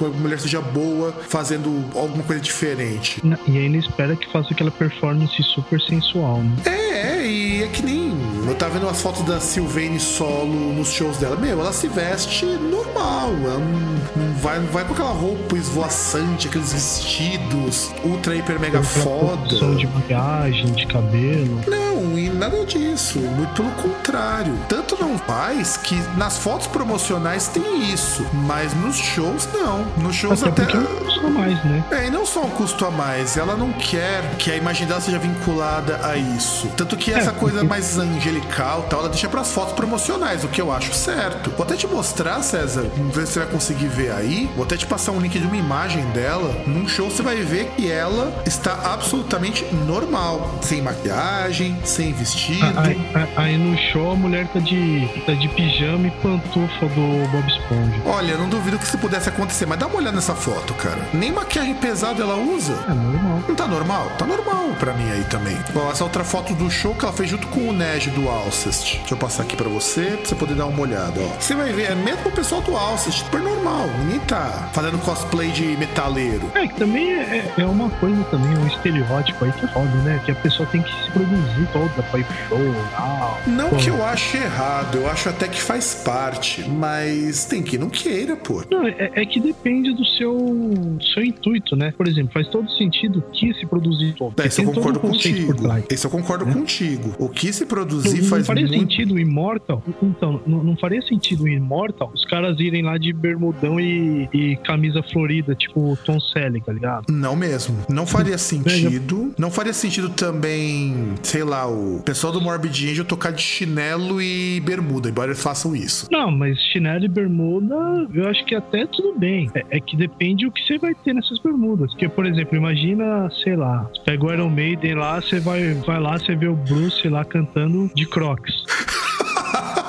uma mulher seja boa, fazendo alguma coisa diferente. E ainda espera que faça aquela performance super sensual, né? É, é, e é que nem. Eu tava vendo as fotos da Sylvain solo nos shows dela. Meu, ela se veste normal. Ela não, não vai, não vai com aquela roupa esvoaçante, aqueles vestidos ultra, hiper, mega foda. De maquiagem, de cabelo. Não, e nada disso. Muito pelo contrário. Tanto não faz que nas fotos promocionais tem isso. Mas nos shows, não. Nos shows até. até... É um custo a mais, né? É, e não só um custo a mais. Ela não quer que a imagem dela seja vinculada a isso. Tanto que essa é, coisa porque... mais angelical tal, ela deixa pras fotos promocionais, o que eu acho certo. Vou até te mostrar, César, vamos ver se você vai conseguir ver aí. Vou até te passar um link de uma imagem dela. Num show você vai ver que ela está absolutamente normal. Sem maquiagem, sem vestido. Aí, aí, no show a mulher tá de, tá de pijama e pantufa do Bob Esponja. Olha, não duvido que isso pudesse acontecer, mas dá uma olhada nessa foto, cara. Nem maquiagem pesada ela usa. É normal. Não tá normal? Tá normal pra mim aí também. Bom, essa outra foto do show que ela fez junto com o Ned do Alcest. Deixa eu passar aqui pra você, pra você poder dar uma olhada, ó. Você vai ver, é mesmo o pessoal do Alcest, super normal. Ninguém tá fazendo cosplay de metaleiro. É, que também é, é uma coisa também, um estereótipo aí que é foda, né? Que a pessoa tem que se produzir toda pra ir pro show, tal. Não pô. que eu ache errado, eu acho até que faz parte, mas tem que não queira, pô. Não, é, é que depende do seu, seu intuito, né? Por exemplo, faz todo sentido que se produzir todo. É, esse eu concordo contigo. Esse eu concordo né? contigo. O que se produzir não, faz Não faria muito... sentido o Immortal. Então, não, não faria sentido o Immortal os caras irem lá de bermudão e, e camisa florida, tipo Tom Selleck, tá ligado? Não mesmo. Não faria sentido. Não faria sentido também, sei lá, o pessoal do Morbid Angel tocar de chinelo e bermuda, embora eles façam isso. Não, mas chinelo e bermuda, eu acho que até tudo bem. É, é que depende o que você vai ter nessas bermudas. Porque, por exemplo, imagina, sei lá, pega o Iron Maiden lá, você vai, vai lá, você vê o Bruce lá cantando de Crocs.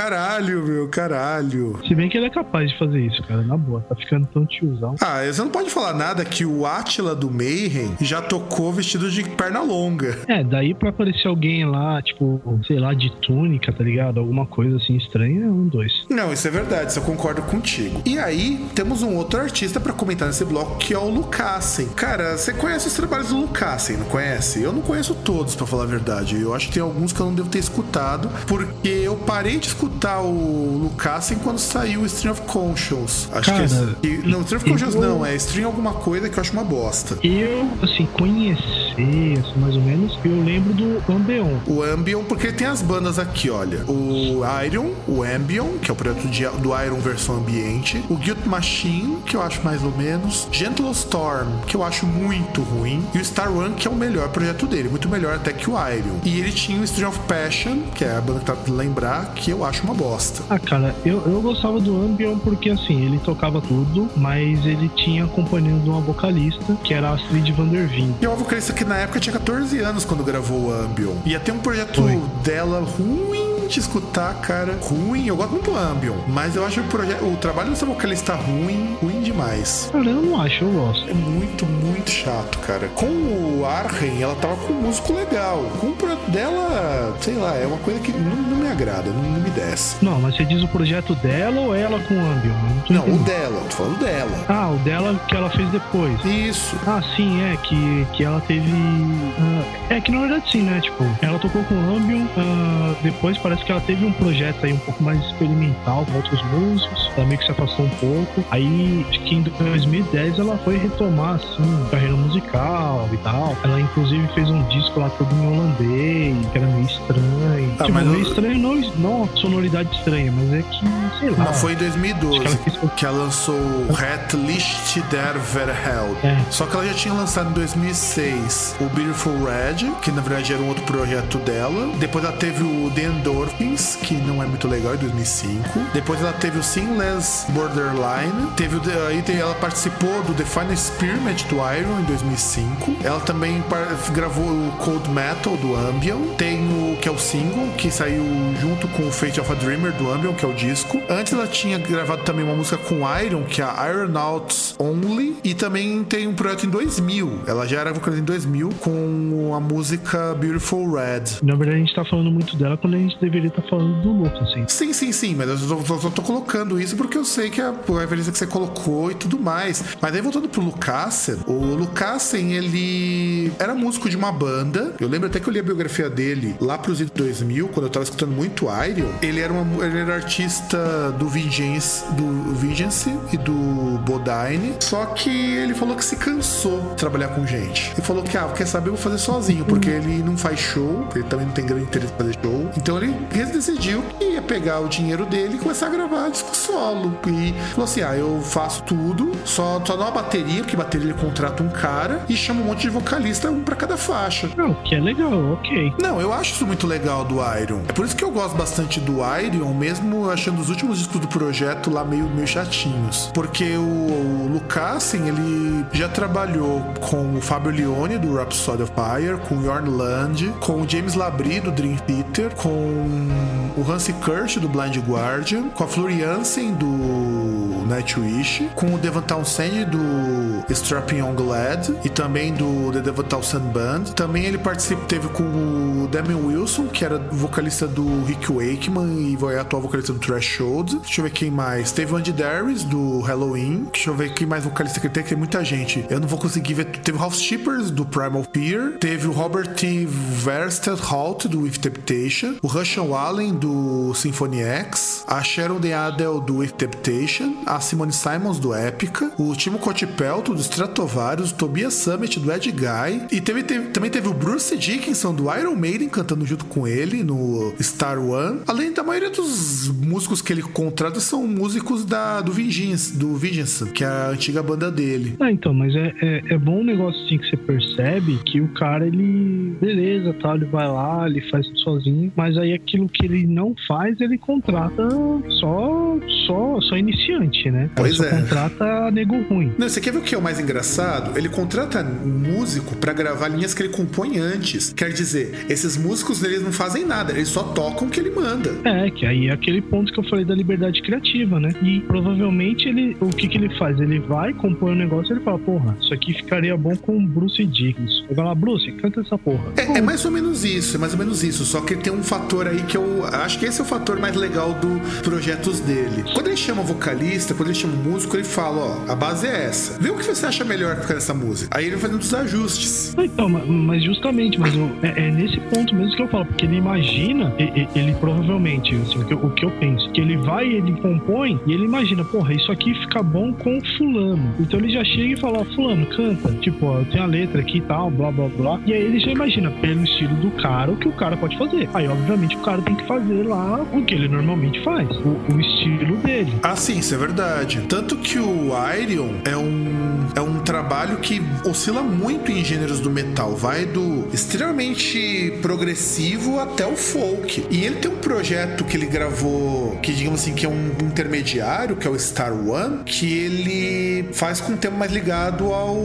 Caralho, meu, caralho. Se bem que ele é capaz de fazer isso, cara, na boa. Tá ficando tão tiozão. Ah, você não pode falar nada que o Atila do Mayhem já tocou vestido de perna longa. É, daí pra aparecer alguém lá, tipo, sei lá, de túnica, tá ligado? Alguma coisa assim estranha, é um, dois. Não, isso é verdade, isso eu concordo contigo. E aí, temos um outro artista para comentar nesse bloco, que é o Lucassen. Cara, você conhece os trabalhos do Lucassen, não conhece? Eu não conheço todos, para falar a verdade. Eu acho que tem alguns que eu não devo ter escutado, porque eu parei de escutar escutar o Lucassen quando saiu o Stream of Conscience. Acho Cara, que é. Não, Stream of Conscience eu... não, é Stream alguma coisa que eu acho uma bosta. Eu, assim, conheci, assim, mais ou menos, eu lembro do Ambion. O Ambion, porque tem as bandas aqui, olha. O Iron, o Ambion, que é o projeto de, do Iron versão ambiente. O Guilt Machine, que eu acho mais ou menos. Gentle Storm, que eu acho muito ruim. E o Star One, que é o melhor projeto dele, muito melhor até que o Iron. E ele tinha o Stream of Passion, que é a banda que tá lembrar, que eu acho acho uma bosta. Ah, cara, eu, eu gostava do Ambion porque assim, ele tocava tudo, mas ele tinha companhia de uma vocalista, que era a Astrid Van Der Veen. E é uma vocalista que na época tinha 14 anos quando gravou o Ambion. Ia ter um projeto Foi. dela ruim escutar, cara, ruim. Eu gosto muito do Ambion, mas eu acho o, projeto, o trabalho dessa vocalista ruim, ruim demais. Cara, eu não acho, eu gosto. É muito, muito chato, cara. Com o Arhen, ela tava com um músico legal. Com o projeto dela, sei lá, é uma coisa que não, não me agrada, não, não, me desce. Não, mas você diz o projeto dela ou ela com o Ambion? Não, não o dela, tô falando dela. Ah, o dela que ela fez depois. Isso. Ah, sim, é, que, que ela teve. Uh, é que na verdade sim, né? Tipo, ela tocou com o Ambion, uh, depois parece parece que ela teve um projeto aí um pouco mais experimental com outros músicos, também que se afastou um pouco. Aí, acho que em 2010 ela foi retomar, assim, carreira musical e tal. Ela, inclusive, fez um disco lá todo em holandês, que era meio estranho. Ah, tipo, meio eu... estranho, não, não sonoridade estranha, mas é que, sei lá. Não, foi em 2012 que ela, fez... que ela lançou Het Licht der Verheld. É. Só que ela já tinha lançado em 2006 o Beautiful Red, que na verdade era um outro projeto dela. Depois ela teve o The Que não é muito legal, em 2005. Depois ela teve o Sinless Borderline. Teve o, aí ela participou do The Final Experiment do Iron em 2005. Ela também gravou o Cold Metal do Ambion. Tem o que é o single, que saiu junto com o Fate of a Dreamer do Ambion, que é o disco. Antes ela tinha gravado também uma música com Iron, que é a Ironauts Only. E também tem um projeto em 2000. Ela já era vocalista em 2000 com a música Beautiful Red. Na verdade, a gente tá falando muito dela quando a gente deveria estar tá falando do Lucas, assim. Sim, sim, sim. Mas eu só, só tô colocando isso porque eu sei que é a referência que você colocou e tudo mais. Mas aí voltando pro Lucassen, o Lucassen, ele era músico de uma banda. Eu lembro até que eu li a biografia dele lá pros anos 2000, quando eu tava escutando muito Iron. Ele era, uma, ele era artista do Vigence, do Vigence e do Bodine. Só que ele falou que se cansou de trabalhar com gente. Ele falou que, ah, quer saber, eu vou fazer sozinho, porque ele não faz show, ele também não tem grande interesse em fazer show. Então ele decidiu que ia pegar o dinheiro dele e começar a gravar disco solo. E falou assim: ah, eu faço tudo, só, só dá uma bateria, porque bateria ele contrata um cara e chama um monte de vocalista, um pra cada faixa. Não, que é legal, ok. Não, eu acho isso muito legal do Iron. É por isso que eu gosto bastante do Iron, mesmo achando os últimos discos do projeto lá meio, meio chatinhos. Porque o, o Lucassen, ele já trabalhou com o Fábio Leone do Rhapsody of Fire, com o Jorn Land, com o James Labrie do Dream Theater, com o Hansi Kurt do Blind Guardian, com a Floriansen do Nightwish, com o Devon Townsend do Strapping Young Lad e também do The Devon Townsend Band. Também ele participou, teve com o Demi Wilson, que era vocalista do Rick Wakeman e foi atual vocalista do Threshold. Deixa eu ver quem mais. Teve o Andy Darius do Halloween. Deixa eu ver quem mais vocalista que tem, que tem muita gente. Eu não vou conseguir ver. Teve o House Shippers do Primal Fear. Teve o Robert T. Verstelt do With Temptation. O Russian Wallen do Symphony X. A Sharon Adel do With Temptation. A Simone Simons do Epica. O Timo Cotipelto do Stratovarius. O Tobias Summit do Ed Guy. E teve, teve, também teve o Bruce Dickinson do Iron Maiden cantando junto com ele no Star One. Além da maioria dos músicos que ele contrata são músicos da, do Vengeance, do que é a antiga banda dele. Ah, então, mas é, é, é bom um negócio assim que você percebe que o cara, ele. Beleza, tal, ele vai lá, ele faz tudo sozinho, mas aí aquilo que ele não faz, ele contrata só só, só iniciante, né? Pois só é. contrata nego ruim. Não, você quer ver o que é o mais engraçado? Ele contrata músico para gravar linhas que ele compõe antes. Quer dizer, esses músicos eles não fazem nada, eles só tocam o que ele manda. É, que aí é aquele ponto que eu falei da liberdade criativa, né? E provavelmente ele, o que que ele faz? Ele vai, compõe um negócio e ele fala, porra, isso aqui ficaria bom com Bruce Dickinson. Eu falo, lá, Bruce, canta essa porra. É, é, mais ou menos isso, é mais ou menos isso. Só que tem um fator aí que eu acho que esse é o fator mais legal dos projetos dele. Quando ele chama vocalista, quando ele chama músico, ele fala, ó, a base é essa. Vê o que você acha melhor ficar nessa música. Aí ele vai fazendo os ajustes. Então, mas justamente, mas é, é, nesse ponto mesmo que eu falo, porque ele imagina, ele, ele provavelmente, assim, o, que eu, o que eu penso, que ele vai, ele compõe e ele imagina, porra, isso aqui fica bom com fulano. Então ele já chega e fala, fulano, canta. Tipo, ó, tem a letra aqui e tal, blá blá blá. E aí ele já imagina, pelo estilo do cara, o que o cara pode fazer. Aí, obviamente, o cara tem que fazer lá o que ele normalmente faz, o, o estilo dele. Ah, sim, isso é verdade. Tanto que o Iron é um, é um trabalho que oscila muito em gêneros do metal. Vai do extremamente progressivo até o folk. E ele tem um projeto que ele gravou, que digamos assim, que é um intermediário, que é o Star One, que ele faz com um tema mais ligado ao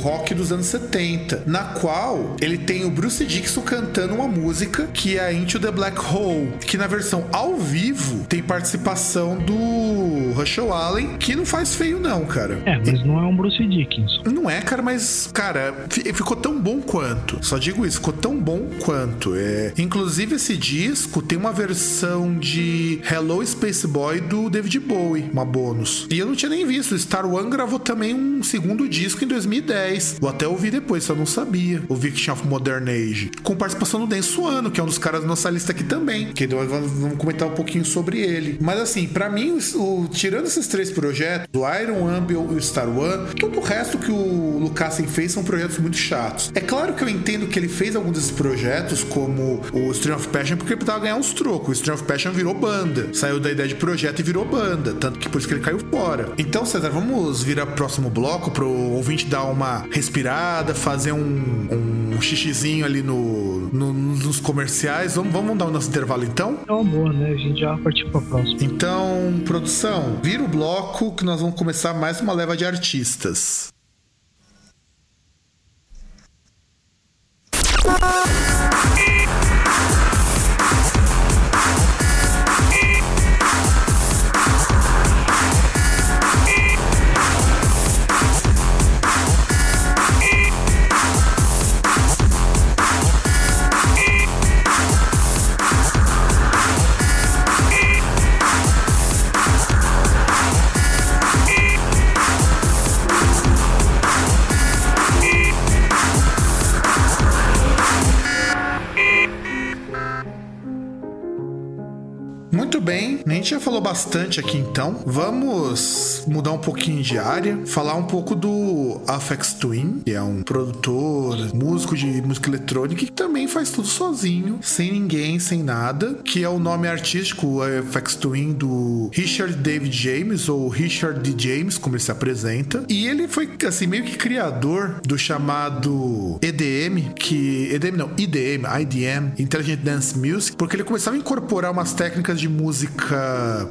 rock dos anos 70, na qual ele tem o Bruce Dixon cantando uma música que é Into the Black Hole, que na versão ao vivo tem participação do Russell Allen, que não faz feio não, cara. É, mas não é um Bruce Dickinson. Não é, cara, mas, cara, ficou tão bom quanto. Só digo isso, ficou tão bom quanto. É... Inclusive, esse disco tem uma versão de Hello Space Boy do David Bowie, uma bônus. E eu não tinha nem visto. Star One gravou também um segundo disco em 2010. Vou até ouvir depois, só não sabia. O Victim of Modern Age. Com participação do Dan Suano, que é um dos caras da nossa lista aqui também. Que vamos comentar um pouquinho sobre ele. Mas assim, para mim, o, tirando esses três projetos, o Iron Ambiel e o Star One, todo o resto que o Lucassen fez são projetos muito chatos. É claro que eu entendo que ele fez alguns desses projetos, como o Stream of Passion, porque ele precisava ganhar uns trocos. O Stream of Passion virou banda. Saiu da ideia de projeto e virou banda. Tanto que por isso que ele caiu fora. Então, César, vamos virar próximo bloco pro ouvinte dar uma respirada, fazer um, um xixizinho ali no, no, nos comerciais. Vamos, vamos dar o nosso intervalo então? É boa, né? A gente já partiu pra próxima. Então, produção, vira o bloco que nós vamos começar mais uma leva de artistas. Gente já falou bastante aqui então. Vamos mudar um pouquinho de área, falar um pouco do Afex Twin, que é um produtor, músico de música eletrônica que também faz tudo sozinho, sem ninguém, sem nada, que é o nome artístico Afex Twin do Richard David James ou Richard D. James, como ele se apresenta. E ele foi assim meio que criador do chamado EDM, que EDM não, IDM, IDM, Intelligent Dance Music, porque ele começava a incorporar umas técnicas de música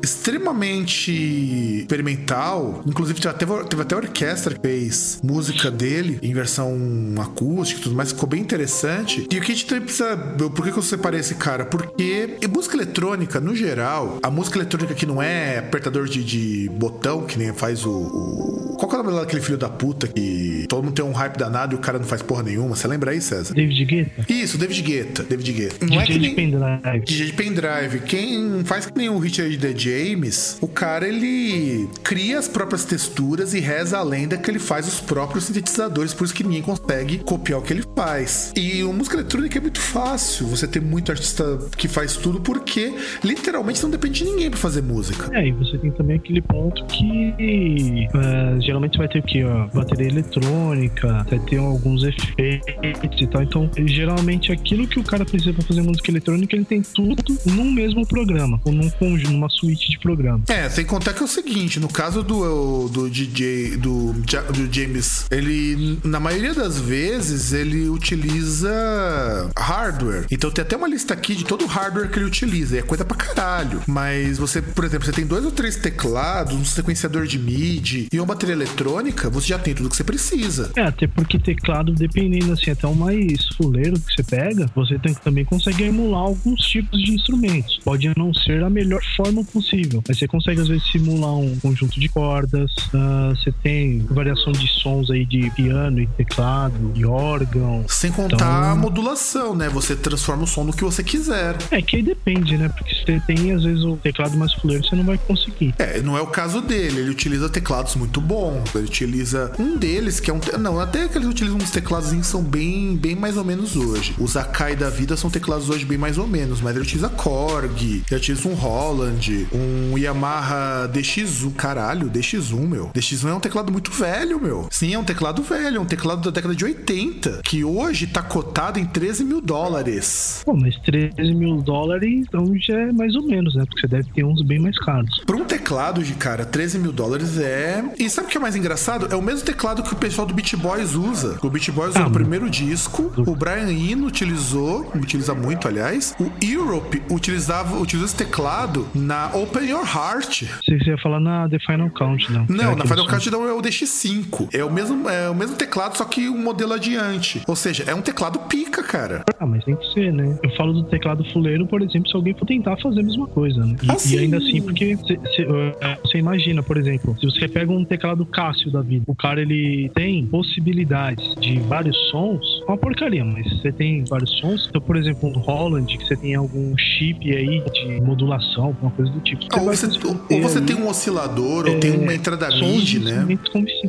extremamente experimental. Inclusive, teve, teve até a orquestra que fez música dele em versão acústica e tudo mais. Ficou bem interessante. E o que a gente precisa. Por que, que eu separei esse cara? Porque música eletrônica, no geral, a música eletrônica que não é apertador de, de botão, que nem faz o, o. Qual que é o nome daquele filho da puta que todo mundo tem um hype danado e o cara não faz porra nenhuma? Você lembra aí, César? David Guetta? Isso, David Guetta. David Guetta. Não DJ é que nem... de pendrive. DJ de pendrive. Quem faz nem o Richard The James, o cara ele cria as próprias texturas e reza a lenda que ele faz os próprios sintetizadores, por isso que ninguém consegue copiar o que ele faz. E a música eletrônica é muito fácil, você ter muito artista que faz tudo, porque literalmente não depende de ninguém para fazer música. É, e você tem também aquele ponto que uh, geralmente vai ter o que? Bateria eletrônica, vai ter alguns efeitos e tal. Então, geralmente aquilo que o cara precisa para fazer música eletrônica, ele tem tudo num mesmo programa, ou conjunto numa suíte de programa. É, sem contar que é o seguinte, no caso do, do DJ, do, do James, ele, na maioria das vezes, ele utiliza hardware. Então tem até uma lista aqui de todo o hardware que ele utiliza. E é coisa pra caralho. Mas você, por exemplo, você tem dois ou três teclados, um sequenciador de MIDI e uma bateria eletrônica, você já tem tudo que você precisa. É, até porque teclado, dependendo assim, até o mais fuleiro que você pega, você tem, também consegue emular alguns tipos de instrumentos. Pode não ser a melhor forma possível. Mas você consegue, às vezes, simular um conjunto de cordas, uh, você tem variação de sons aí de piano e teclado, e órgão. Sem contar então... a modulação, né? Você transforma o som no que você quiser. É, que aí depende, né? Porque você tem, às vezes, o teclado mais fuleiro, você não vai conseguir. É, não é o caso dele. Ele utiliza teclados muito bons. Ele utiliza um deles, que é um. Não, até que eles utilizam uns teclados que são bem, bem mais ou menos hoje. Os Akai da vida são teclados hoje bem mais ou menos, mas ele utiliza Korg, ele utiliza um Holland, um Yamaha DX1. Caralho, DX1, meu. DX1 é um teclado muito velho, meu. Sim, é um teclado velho, é um teclado da década de 80, que hoje tá cotado em 13 mil dólares. Pô, mas 13 mil dólares, então já é mais ou menos, né? Porque você deve ter uns bem mais caros. Por um teclado de cara, 13 mil dólares é. E sabe o que é mais engraçado? É o mesmo teclado que o pessoal do Beat Boys usa. O Beat Boys ah, no primeiro disco, o Brian Eno utilizou, utiliza muito, aliás. O Europe utilizava, utilizou esse teclado na Open Your Heart. Você ia falar na The Final Countdown. Não, na Final Countdown é o DX5. É o mesmo, é o mesmo teclado, só que um modelo adiante. Ou seja, é um teclado pica, cara. Ah, mas tem que ser, né? Eu falo do teclado fuleiro, por exemplo, se alguém for tentar fazer a mesma coisa, né? E, ah, e ainda assim, porque você imagina, por exemplo, se você pega um teclado teclado Cássio da vida. O cara ele tem possibilidades de vários sons, é uma porcaria, mas você tem vários sons. Então, por exemplo, um Holland, que você tem algum chip aí de modulação, alguma coisa do tipo. Você ou, você, ou você tem um oscilador, é, ou tem uma é, entrada MIDI, né?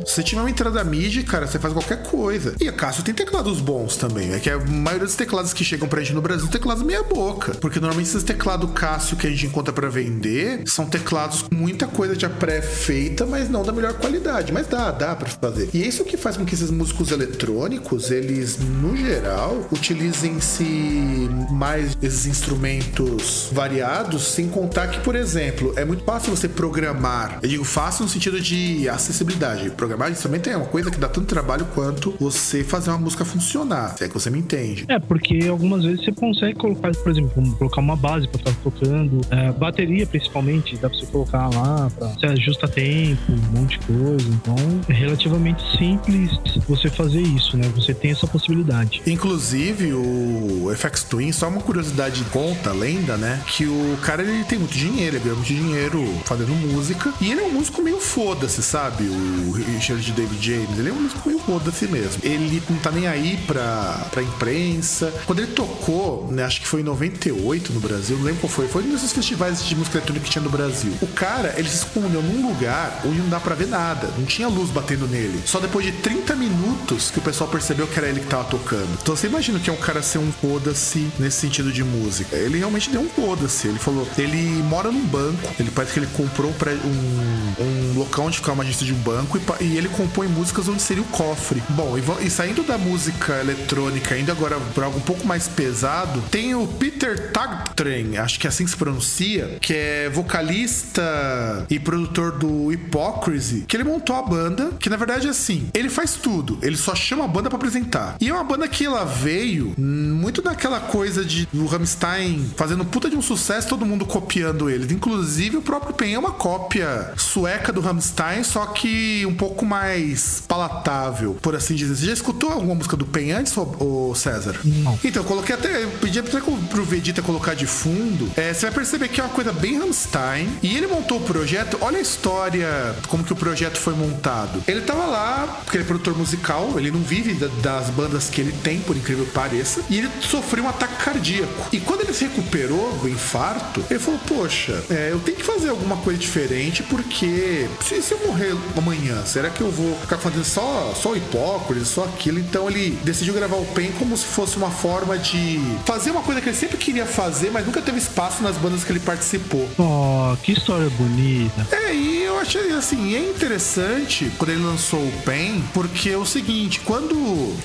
Se você tiver uma entrada MIDI, cara, você faz qualquer coisa. E a Cássio tem teclados bons também. É que a maioria dos teclados que chegam pra gente no Brasil, teclados meia boca. Porque normalmente esses teclados Cássio que a gente encontra para vender são teclados com muita coisa já pré-feita, mas não da melhor qualidade. Mas dá, dá para fazer. E é isso que faz com que esses músicos eletrônicos, eles, no geral, utilizem-se mais esses instrumentos variados, sem contar que, por exemplo, é muito fácil você programar. Eu digo fácil no sentido de acessibilidade. Programar instrumento é uma coisa que dá tanto trabalho quanto você fazer uma música funcionar. Se é que você me entende. É, porque algumas vezes você consegue colocar, por exemplo, colocar uma base para estar tocando, é, bateria principalmente, dá pra você colocar lá, pra, você ajusta tempo, um monte de coisa. Então, é relativamente simples você fazer isso, né? Você tem essa possibilidade. Inclusive, o FX Twin, só uma curiosidade de conta, lenda, né? Que o cara ele tem muito dinheiro, ele ganha muito dinheiro fazendo música. E ele é um músico meio foda-se, sabe? O Richard David James, ele é um músico meio foda-se mesmo. Ele não tá nem aí pra, pra imprensa. Quando ele tocou, né? Acho que foi em 98 no Brasil, não lembro qual foi. Foi desses festivais de música eletrônica que tinha no Brasil. O cara, ele se escondeu num lugar onde não dá pra ver nada. Não tinha luz batendo nele. Só depois de 30 minutos que o pessoal percebeu que era ele que tava tocando. Então você imagina que é um cara ser um foda-se nesse sentido de música. Ele realmente deu um foda-se. Ele falou, ele mora num banco. Ele parece que ele comprou um, um local onde ficava uma agência de um banco e, e, ele compõe músicas onde seria o cofre. Bom, e, e saindo da música eletrônica, ainda agora para algo um pouco mais pesado, tem o Peter Tagtren, acho que é assim que se pronuncia, que é vocalista e produtor do Hypocrisy, que ele montou a banda, que na verdade é assim, ele faz tudo, ele só chama a banda para apresentar. E é uma banda que ela veio muito daquela coisa de do Rammstein fazendo puta de um sucesso, todo mundo copiando eles. Inclusive o próprio Pen é uma cópia sueca do Rammstein, só que um pouco mais palatável, por assim dizer. Você já escutou alguma música do Pen antes, ô, César? Não. Então, eu coloquei até, eu pedi até pro Vegeta colocar de fundo. É, você vai perceber que é uma coisa bem Rammstein. E ele montou o projeto, olha a história, como que o projeto foi montado. Ele tava lá, porque ele é produtor musical, ele não vive da, das bandas que ele tem, por incrível que pareça, e ele sofreu um ataque cardíaco. E quando ele se recuperou do infarto, ele falou: Poxa, é, eu tenho que fazer alguma coisa diferente, porque se, se, eu morrer amanhã, será que eu vou ficar fazendo só, só hipócrita, só aquilo? Então ele decidiu gravar o PEN como se fosse uma forma de fazer uma coisa que ele sempre queria fazer, mas nunca teve espaço nas bandas que ele participou. Oh, que história bonita. É, e eu achei assim, é interessante quando ele lançou o PEN, porque é o seguinte, quando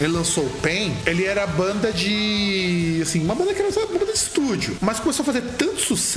ele lançou o PEN, ele era a banda de. assim, uma banda que era uma banda de estúdio, mas começou a fazer tanto sucesso,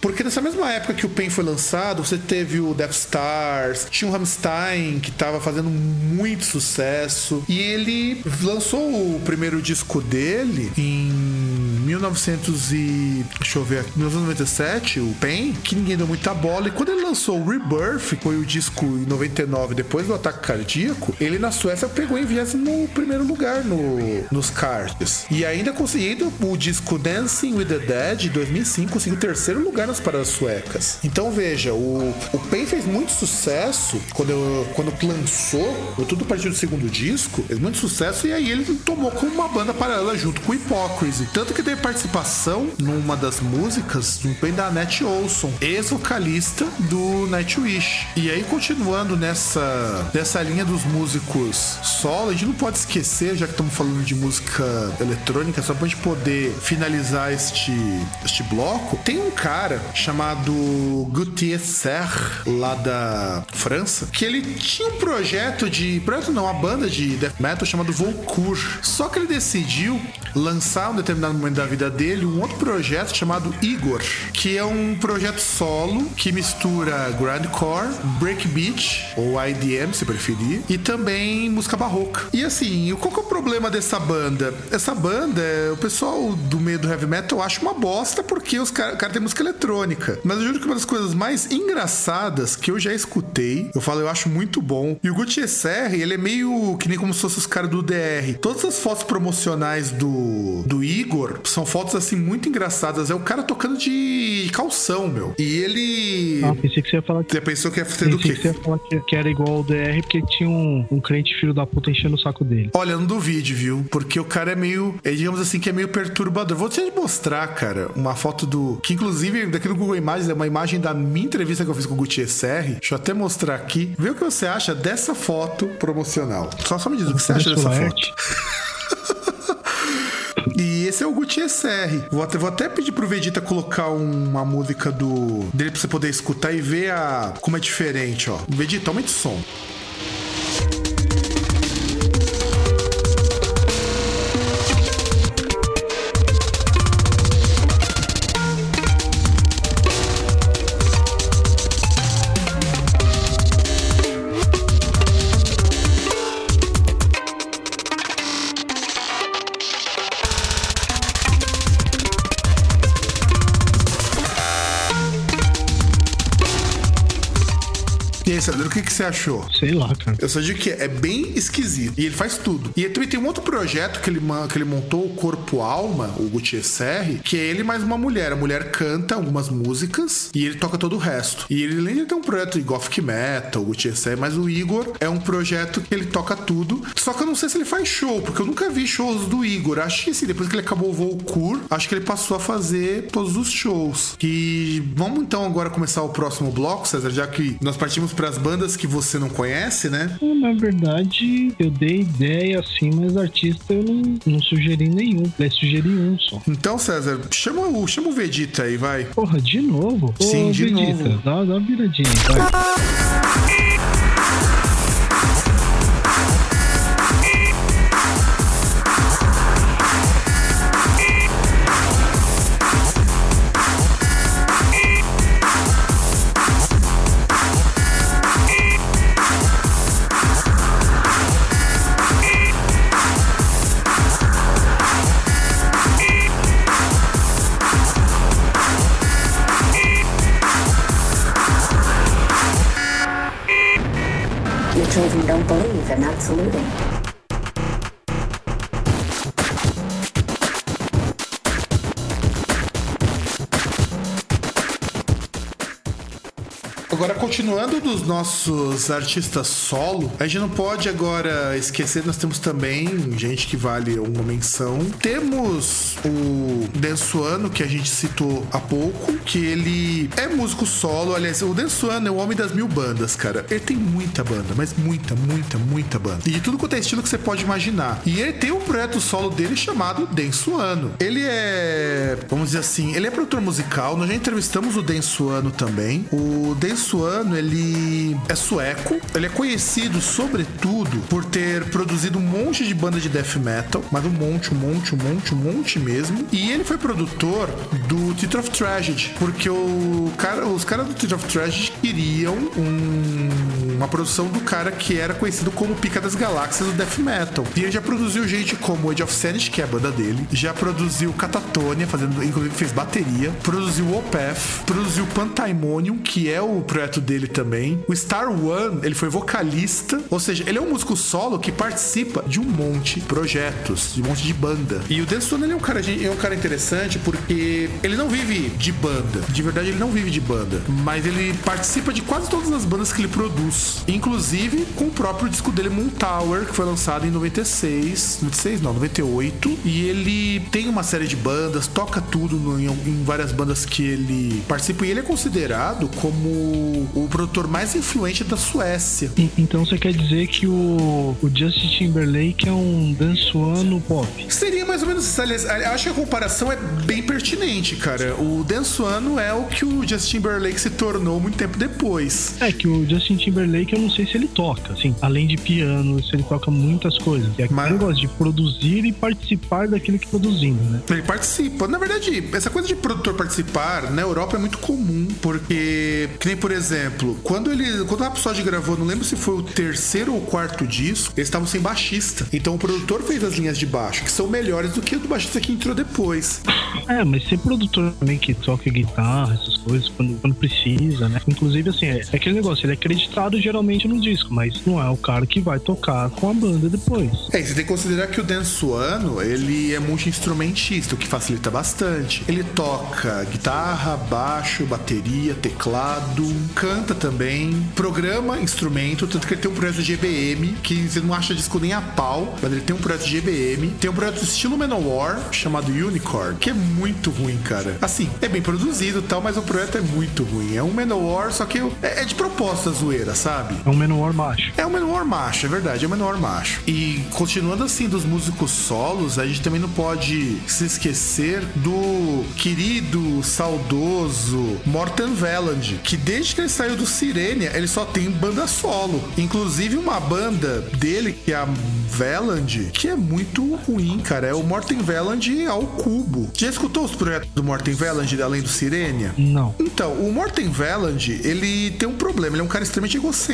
porque nessa mesma época que o PEN foi lançado, você teve o Death Stars, tinha o Rammstein que tava fazendo muito sucesso, e ele lançou o primeiro disco dele em 1900 e... deixa eu ver, 1997, o Pain, que ninguém deu muita bola. E quando ele lançou o Rebirth, foi o disco em 99, depois do ataque cardíaco, ele na Suécia pegou em no primeiro lugar no, nos cards. E ainda conseguindo o disco Dancing with the Dead, de 2005, conseguiu terceiro lugar nas paradas suecas. Então veja, o, o Pain fez muito sucesso quando, quando lançou, tudo a partir do segundo disco, fez muito sucesso e aí ele tomou como uma banda paralela junto com o Hypocrisy. Tanto que teve participação numa das músicas bem da Net Olson, ex-vocalista do Nightwish. E aí, continuando nessa, nessa linha dos músicos solo, a gente não pode esquecer, já que estamos falando de música eletrônica, só pra gente poder finalizar este, este bloco, tem um cara chamado Gauthier Serre, lá da França, que ele tinha um projeto de. Projeto não, uma banda de death metal chamado Volcour. Só que ele decidiu lançar um determinado momento da vida dele um outro projeto chamado Igor, que é um projeto solo que mistura grindcore, breakbeat ou IDM, se preferir, e também música barroca. E assim, qual que é o problema dessa banda? Essa banda, o pessoal do meio do heavy metal acha uma bosta porque os caras cara tem música eletrônica. Mas eu juro que uma das coisas mais engraçadas que eu já escutei, eu falo, eu acho muito bom. E o Gucci SR, ele é meio que nem como se fosse os caras do DR. Todas as fotos promocionais do, do Igor São fotos assim muito engraçadas. É o cara tocando de calção, meu. E ele. Ah, pensei que você ia falar que. Você pensou que ia ser do quê? que você ia falar que, que era igual ao DR, porque tinha um, um crente filho da puta enchendo o saco dele. Olha, não duvide, viu? Porque o cara é meio. É, digamos assim, que é meio perturbador. Vou te mostrar, cara, uma foto do. Que inclusive, daqui no Google Imagens é uma imagem da minha entrevista que eu fiz com o Gutierrez Serri. Deixa eu até mostrar aqui. Vê o que você acha dessa foto promocional. Só, só me diz o que você acha dessa foto. E esse é o Gutierrez Serri. Vou até, vou até pedir pro Vegeta colocar uma música do dele pra você poder escutar e ver a, como é diferente, ó. Vegeta, aumente o som. O que, que você achou? Sei lá, cara. Eu só digo que é bem esquisito. E ele faz tudo. E também tem um outro projeto que ele, que ele montou, o Corpo Alma, o Gutierrez Serri, que é ele mais uma mulher. A mulher canta algumas músicas e ele toca todo o resto. E ele além de ter um projeto de Gothic Metal, o Gutierrez Serri, mas o Igor é um projeto que ele toca tudo. Só que eu não sei se ele faz show, porque eu nunca vi shows do Igor. Acho que assim, depois que ele acabou o voo Cur, acho que ele passou a fazer todos os shows. E vamos então agora começar o próximo bloco, César, já que nós partimos para as bandas que você não conhece, né? Ah, Na verdade, eu dei ideia assim, mas artista eu não, não sugeri nenhum. Eu sugeri um só. Então, César, chama o, chama o Vegeta aí, vai. Porra, de novo? Sim, Ô, de Vegeta, novo. Dá, dá uma viradinha, vai. Continuando dos nossos artistas solo, a gente não pode agora esquecer, nós temos também gente que vale uma menção. Temos o Densuano, que a gente citou há pouco, que ele é músico solo. Aliás, o Densuano é o homem das mil bandas, cara. Ele tem muita banda, mas muita, muita, muita banda. E de tudo quanto é estilo que você pode imaginar. E ele tem um projeto solo dele chamado Densuano. Ele é, vamos dizer assim, ele é produtor musical. Nós já entrevistamos o Densuano também. O Densuano, ele é sueco. Ele é conhecido, sobretudo, por ter produzido um monte de banda de death metal, mas um monte, um monte, um monte, um monte mesmo. E ele foi produtor do Theater of Tragedy, porque o cara, os caras do Theater of Tragedy queriam um- uma produção do cara que era conhecido como Pica das Galáxias do death metal. E ele já produziu gente como Age of Sanity, que é a banda dele, já produziu Catatonia, fazendo, inclusive fez bateria, produziu Opeth, produziu Pantaimonium, que é o projeto dele também. O Star One, ele foi vocalista, ou seja, ele é um músico solo que participa de um monte de projetos, de um monte de banda. E o Denson, ele é um cara, é um cara interessante porque ele não vive de banda. De verdade, ele não vive de banda, mas ele participa de quase todas as bandas que ele produz, inclusive com o próprio disco dele Moon Tower, que foi lançado em 96, 96 não, 98, e ele tem uma série de bandas, toca tudo no- em, em várias bandas que ele participa e ele é considerado como o produtor mais influente da Suécia. Então você quer dizer que o, o Justin Timberlake é um dançuano pop? Seria mais ou menos isso. Aliás, acho que a comparação é bem pertinente, cara. O Densuano é o que o Justin Timberlake se tornou muito tempo depois. É que o Justin Timberlake eu não sei se ele toca, assim, além de piano, se ele toca muitas coisas. É que Mas- ele gosta de produzir e participar daquilo que produzindo, né? Ele participa. Na verdade, essa coisa de produtor participar na Europa é muito comum, porque, que nem por exemplo, quando ele, quando o Rhapsody gravou, não lembro se foi o terceiro ou quarto disco, eles estavam sem baixista. Então o produtor fez as linhas de baixo, que são melhores do que o do baixista que entrou depois. É, mas ser produtor também que toca guitarra, essas coisas, quando, quando precisa, né? Inclusive, assim, é, é aquele negócio, ele é acreditado já geralmente no disco, mas não é o cara que vai tocar com a banda depois. É, você tem que considerar que o Dan Suano, ele é multi-instrumentista, o que facilita bastante. Ele toca guitarra, baixo, bateria, teclado, canta também, programa instrumento, tanto que ele tem um projeto de EBM, que você não acha disco nem a pau, mas ele tem um projeto de EBM, tem um projeto estilo Manowar, chamado Unicorn, que é muito ruim, cara. Assim, é bem produzido e tal, mas o projeto é muito ruim. É um Manowar, só que é, é de proposta zoeira, sabe? É um Manowar macho. É um Manowar macho, é verdade, é um Manowar macho. E continuando assim dos músicos solos, a gente também não pode se esquecer do querido, saudoso Morten Veland, que desde que ele saiu do Sirenia, ele só tem banda solo. Inclusive uma banda dele, que é a Veland, que é muito ruim, cara. É o Morten Veland ao cubo. Já escutou os projetos do Morten Veland além do Sirenia? Não. Então, o Morten Veland, ele tem um problema, ele é um cara extremamente egocêntrico.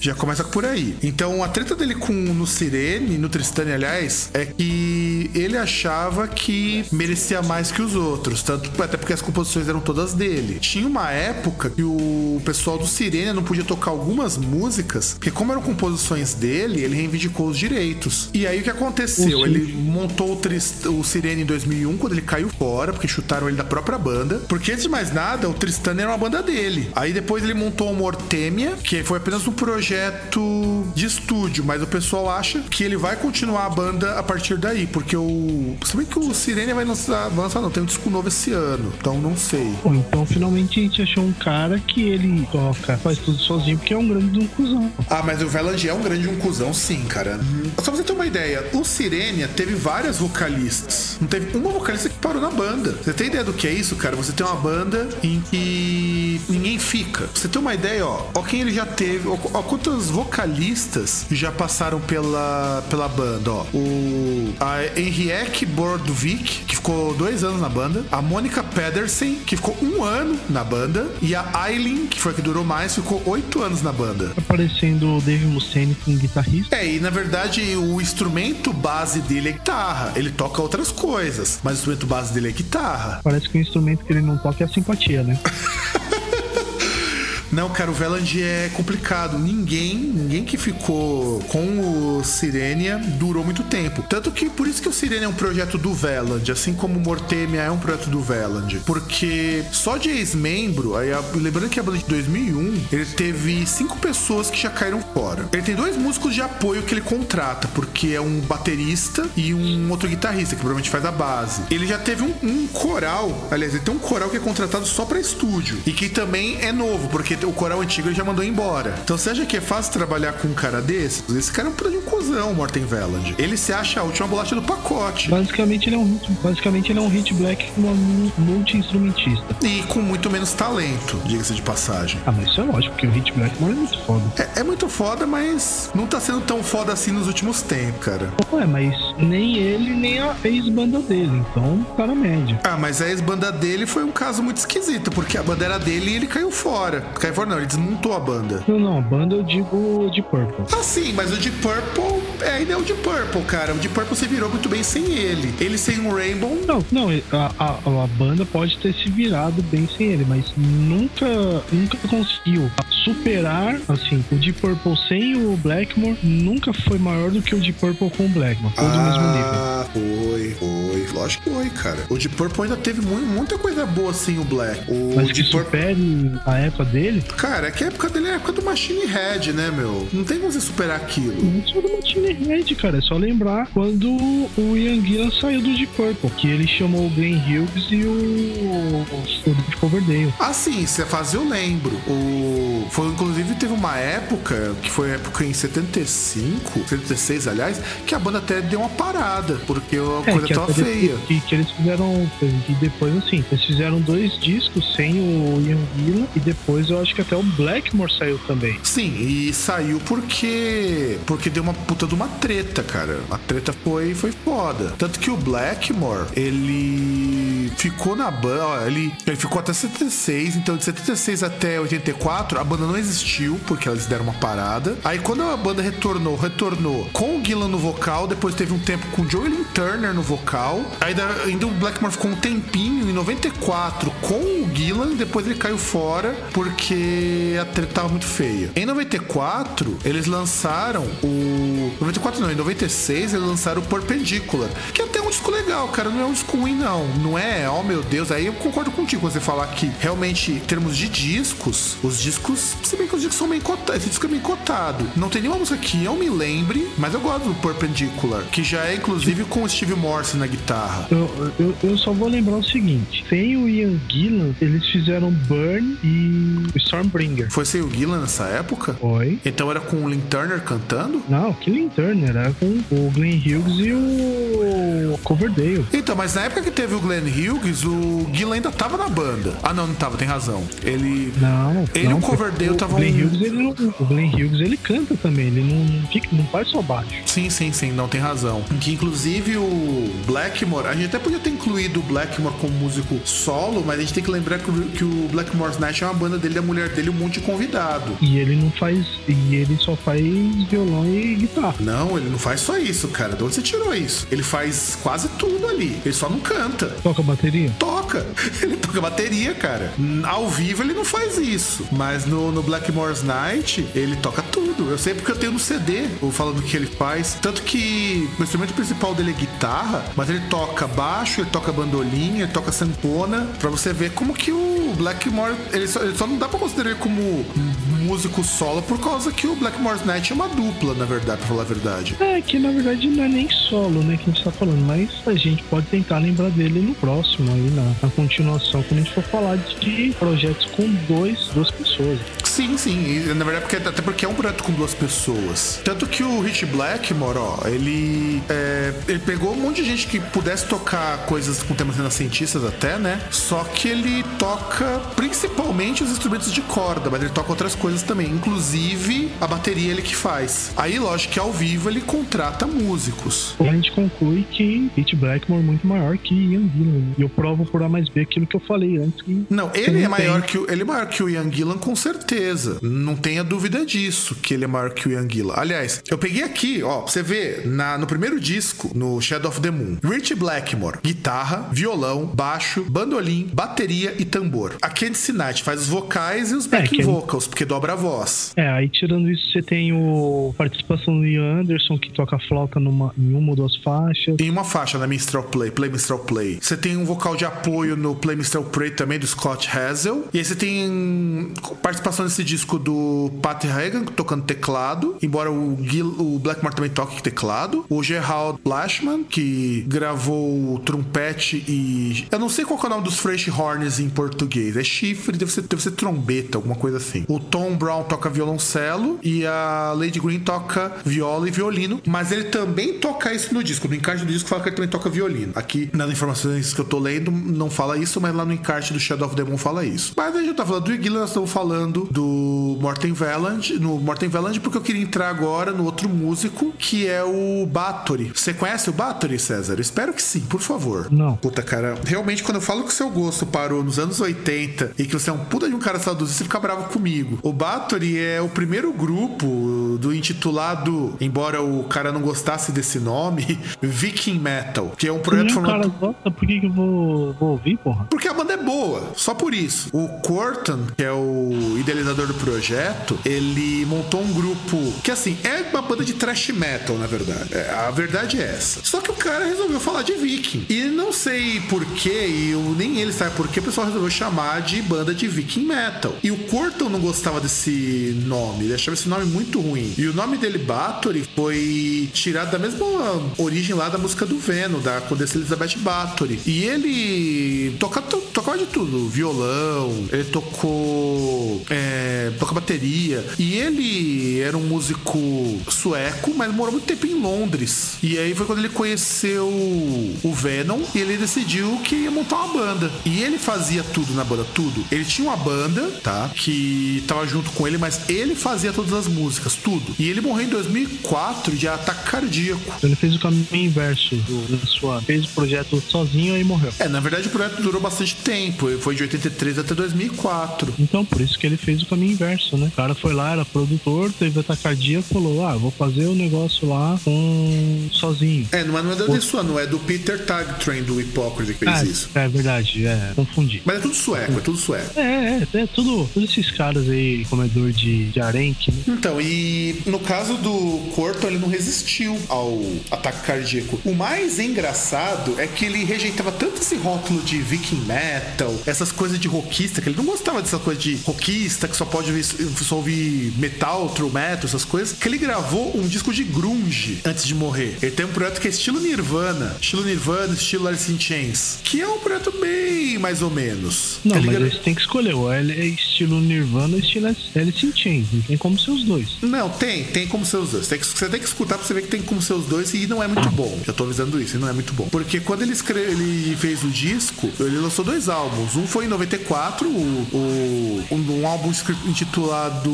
Já começa por aí. Então, a treta dele com no Sirene, no Tristane, aliás, é que ele achava que merecia mais que os outros, tanto até porque as composições eram todas dele. Tinha uma época que o pessoal do Sirene não podia tocar algumas músicas, porque como eram composições dele, ele reivindicou os direitos. E aí o que aconteceu? Ele montou o, Trist o Sirene em 2001, quando ele caiu fora, porque chutaram ele da própria banda. Porque antes de mais nada, o Tristan era uma banda dele. Aí depois ele montou o Mortemia, que foi apenas um projeto de estúdio, mas o pessoal acha que ele vai continuar a banda a partir daí, porque o. Se bem que o Sirene vai lançar, vai lançar, não, tem um disco novo esse ano, então não sei. Bom, então finalmente a gente achou um cara que ele toca, faz tudo sozinho, porque é um grande de um cuzão. Ah, mas o Veland é um grande de um cuzão, sim, cara. Só pra você ter uma ideia, o Sirenia teve várias vocalistas. Não teve uma vocalista que parou na banda. Você tem ideia do que é isso, cara? Você tem uma banda em que ninguém fica. Pra você tem uma ideia, ó, ó quem ele já teve, ó, ó quantas vocalistas já passaram pela, pela banda, ó. O a Henriette Bordvik, que ficou dois anos na banda, a Mônica Pedersen, que ficou um ano na banda, e a Aileen, que foi a que durou mais, ficou oito anos na banda. Aparecendo o Dave Mustaine com guitarrista. É, e na verdade o instrumento base dele é guitarra. Ele toca outras coisas, mas o instrumento base dele é guitarra. Parece que o instrumento que ele não toca é a simpatia, né? Não, cara, o Veland é complicado. Ninguém, ninguém que ficou com o Sirenia durou muito tempo. Tanto que por isso que o Sirenia é um projeto do Veland, assim como o Mortemia é um projeto do Veland. Porque só de ex-membro, lembrando que a banda de 2001, ele teve cinco pessoas que já caíram fora. Ele tem dois músicos de apoio que ele contrata, porque é um baterista e um outro guitarrista, que provavelmente faz a base. Ele já teve um, um coral, aliás, ele tem um coral que é contratado só pra estúdio. E que também é novo, porque o coral antigo ele já mandou embora. Então você acha que é fácil trabalhar com um cara desses? Esse cara é um puta de um cuzão, Morten Veland. Ele se acha a última bolacha do pacote. Basicamente ele é um hit, basicamente ele é um hit black com multi-instrumentista. E com muito menos talento, diga-se de passagem. Ah, mas isso é lógico, porque o hit blackmore é muito foda. É, é muito foda, mas não tá sendo tão foda assim nos últimos tempos, cara. Ué, mas nem ele, nem a ex-banda dele, então tá na média. Ah, mas a ex-banda dele foi um caso muito esquisito, porque a banda era dele e ele caiu fora. Caiu fora não, ele desmontou a banda. Não, não, a banda eu digo de Purple. Ah, sim, mas o Deep Purple é, ainda é o Deep Purple, cara. O Deep Purple se virou muito bem sem ele. Ele sem o Rainbow. Não, não, a, a, a banda pode ter se virado bem sem ele, mas nunca, nunca conseguiu superar, assim, o Deep Purple sem o Blackmore nunca foi maior do que o Deep Purple com o Blackmore, todo no mesmo nível. Ah, foi, foi. Lógico que foi, cara. O Deep Purple ainda teve mu- muita coisa boa sem o Black. O Mas que Deep Purple. supere a época dele, Cara, é que a época dele é a época do Machine Head, né, meu? Não tem como você superar aquilo. não só do Martini Head, cara. É só lembrar quando o Ian Gillan saiu do Deep Purple, que ele chamou o Glenn Hughes e o, o, David Coverdale. Ah, sim, se é fazer, eu lembro. O... Foi, inclusive, teve uma época, que foi época em 75, 76, aliás, que a banda até deu uma parada, porque a É, coisa tava feia. que, que eles fizeram. E depois, assim, eles fizeram dois discos sem o Ian Gillan e depois eu acho que até o Blackmore saiu também. Sim, e saiu porque porque deu uma puta de uma treta, cara. A treta foi foi foda. Tanto que o Blackmore, ele ficou na banda, ele, ele ficou até 76, então de 76 até 84 a banda não existiu, porque eles deram uma parada. Aí quando a banda retornou, retornou com o Gillan no vocal, depois teve um tempo com o Joel Turner no vocal. Aí ainda o Blackmore ficou um tempinho em 94 com o Gillan, depois ele caiu fora porque a treta tava muito feia. Em 94, eles lançaram o 94 não, em 96 eles lançaram o Perpendicular, que é até um disco legal, cara, não é um disco ruim não. Não é, oh meu Deus, aí eu concordo contigo você falar que realmente em termos de discos, os discos, se bem que os discos são bem cotados, esse disco é bem cotado. Não tem nenhuma música que eu me lembre, mas eu gosto do Perpendicular, que já é inclusive com o Steve Morse na guitarra. Eu, eu, eu só vou lembrar o seguinte: sem o Ian Gillan, eles fizeram Burn e Stormbringer. Foi sem o Gillan nessa época? Foi. Então era com o Lynn Turner cantando? Não, que Lynn Turner, era com o Glenn Hughes e o Coverdale. Então, mas na época que teve o Glenn Hughes, o Gillan ainda tava na banda. Ah, não, não tava, tem razão. Ele. Não. Ele não, e o Coverdale estavam. O Glenn Hughes, ele não, o Glenn Hughes, ele canta também, ele não, fica, não faz só baixo. Sim, sim, sim, não tem razão. Que inclusive o Blackmore, a gente até podia ter incluído o Blackmore como músico solo, mas a gente tem que lembrar que o, Blackmore's Night é uma banda dele, a mulher dele, um monte de convidado. E ele não faz. E ele só faz violão e guitarra. Não, ele não faz só isso, cara. De onde você tirou isso? Ele faz quase tudo ali. Ele só não canta. Toca bateria? Toca. Ele toca bateria, cara. Ao vivo ele não faz isso. Mas no, no Blackmore's Night, ele toca tudo. Eu sei porque eu tenho no CD, falando que ele faz. Tanto que o instrumento principal dele é guitarra, mas ele toca baixo, ele toca bandolim, ele toca sanfona. Pra você ver como que o Blackmore, ele só, ele só não dá pra considerar ele como músico solo por causa que o Blackmore's Night é uma dupla, na verdade, pra falar a verdade. É, que na verdade não é nem solo, né, que a gente tá falando, mas a gente pode tentar lembrar dele no próximo aí, na, na continuação, quando a gente for falar de projetos com dois, duas pessoas. Sim, sim. E, na verdade, porque, até porque é um projeto com duas pessoas. Tanto que o Rich Blackmore, ó, ele, é, ele pegou um monte de gente que pudesse tocar coisas com temas renascentistas até, né? Só que ele toca principalmente os instrumentos de corda, mas ele toca outras coisas também. Inclusive, a bateria ele que faz. Aí, lógico que ao vivo ele contrata músicos. A gente conclui que Rich Blackmore é muito maior que Ian Gillan. E eu provo por A mais B aquilo que eu falei antes. Que não, ele é maior que ele é maior que o Ian Gillan com certeza Não tenha dúvida disso, que ele é maior que o Anguilla. Aliás, eu peguei aqui, ó, você ver, na, no primeiro disco, no Shadow of the Moon, Rich Blackmore, guitarra, violão, baixo, bandolim, bateria e tambor. A Candice Night faz os vocais e os backing é, vocals, porque dobra a voz. É, aí tirando isso, você tem o participação do Ian Anderson, que toca flauta numa, em uma ou duas faixas. Em uma faixa na Minstrel Play, Play Minstrel Play. Você tem um vocal de apoio no Play Minstrel Play também, do Scott Hazel. E aí você tem participação nesse disco do Pat Hagan tocando teclado, embora o, Gil, o Blackmore também toque teclado. O Gerald Lashman, que gravou trompete e. Eu não sei qual é o nome dos Fresh Horns em português. É chifre, deve ser, deve ser trombeta, alguma coisa assim. O Tom Brown toca violoncelo e a Lady Green toca viola e violino, mas ele também toca isso no disco. No encarte do disco fala que ele também toca violino. Aqui, nas informações que eu tô lendo, não fala isso, mas lá no encarte do Shadow of the Moon fala isso. Mas a gente tá falando do Iguila, nós estamos falando do Morten Veland, no Morten Veland, porque eu queria entrar agora no outro músico, que é o Bathory. Você conhece o Bathory, César? Eu espero que sim, por favor. Não. Puta, cara, realmente quando eu falo que o seu gosto parou nos anos 80 e que você é um puta de um cara saudosista, você fica bravo comigo. O Bathory é o primeiro grupo do intitulado, embora o cara não gostasse desse nome, Viking Metal, que é um projeto formado... cara gosta, por que, que eu vou, vou ouvir, porra? Porque a banda é boa, só por isso. O Corton, que é o idealizador do projeto, ele montou um grupo que, assim, é uma banda de thrash metal, na verdade. É, a verdade é essa. Só que o cara resolveu falar de Viking. E não sei porquê, e eu, nem ele sabe porquê, o pessoal resolveu chamar de banda de Viking Metal. E o Corton não gostava desse nome, ele achava esse nome muito ruim. E o nome dele, Bathory, foi tirado da mesma origem lá da música do Venom, da Condessa Elizabeth Bathory. E ele toca, to, tocava de tudo: violão, ele tocou. É, toca bateria. E ele era um músico sueco, mas morou muito tempo em Londres. E aí foi quando ele conheceu o Venom e ele decidiu que ia montar uma banda. E ele fazia tudo na banda, tudo. Ele tinha uma banda, tá? Que tava junto com ele, mas ele fazia todas as músicas, tudo. E ele morreu em 2004 de ataque cardíaco. Ele fez o caminho inverso do, sua. Fez o projeto sozinho e morreu. É, na verdade o projeto durou bastante tempo. Foi de 83 até 2004. Então, por isso que ele fez o caminho inverso, né? O cara foi lá, era produtor, teve ataque cardíaco, falou: Ah, vou fazer o negócio lá com sozinho. É, não é, não é do Por... não é do Peter Tagtrain do Hipócrita que fez ah, isso. É verdade, é, confundi. Mas é tudo sueco, é tudo sueco. É, é, é tudo, todos esses caras aí, comedor de, de arenque, né? Então, e no caso do Corto, ele não resistiu ao ataque cardíaco. O mais engraçado é que ele rejeitava tanto esse rótulo de viking metal, essas coisas de rockista, que ele não gostava dessa coisa de rockista, que só pode ouvir, só ouvir metal, true metal, essas coisas, que ele gravou um disco de grunge antes de morrer. Ele tem um projeto que é estilo Nirvana, estilo Nirvana, estilo Alice in Chains, que é um projeto bem mais ou menos. Não, tá mas você tem que escolher, ou é estilo Nirvana ou estilo Alice in Chains, não tem como ser os dois. Não, tem, tem como ser os dois. Tem que, você tem que escutar pra você ver que tem como ser os dois e não é muito bom. Já tô avisando isso, e não é muito bom. Porque quando ele, escreve, ele fez o disco, ele lançou dois álbuns. Um foi em 94, o, o, um, um álbum intitulado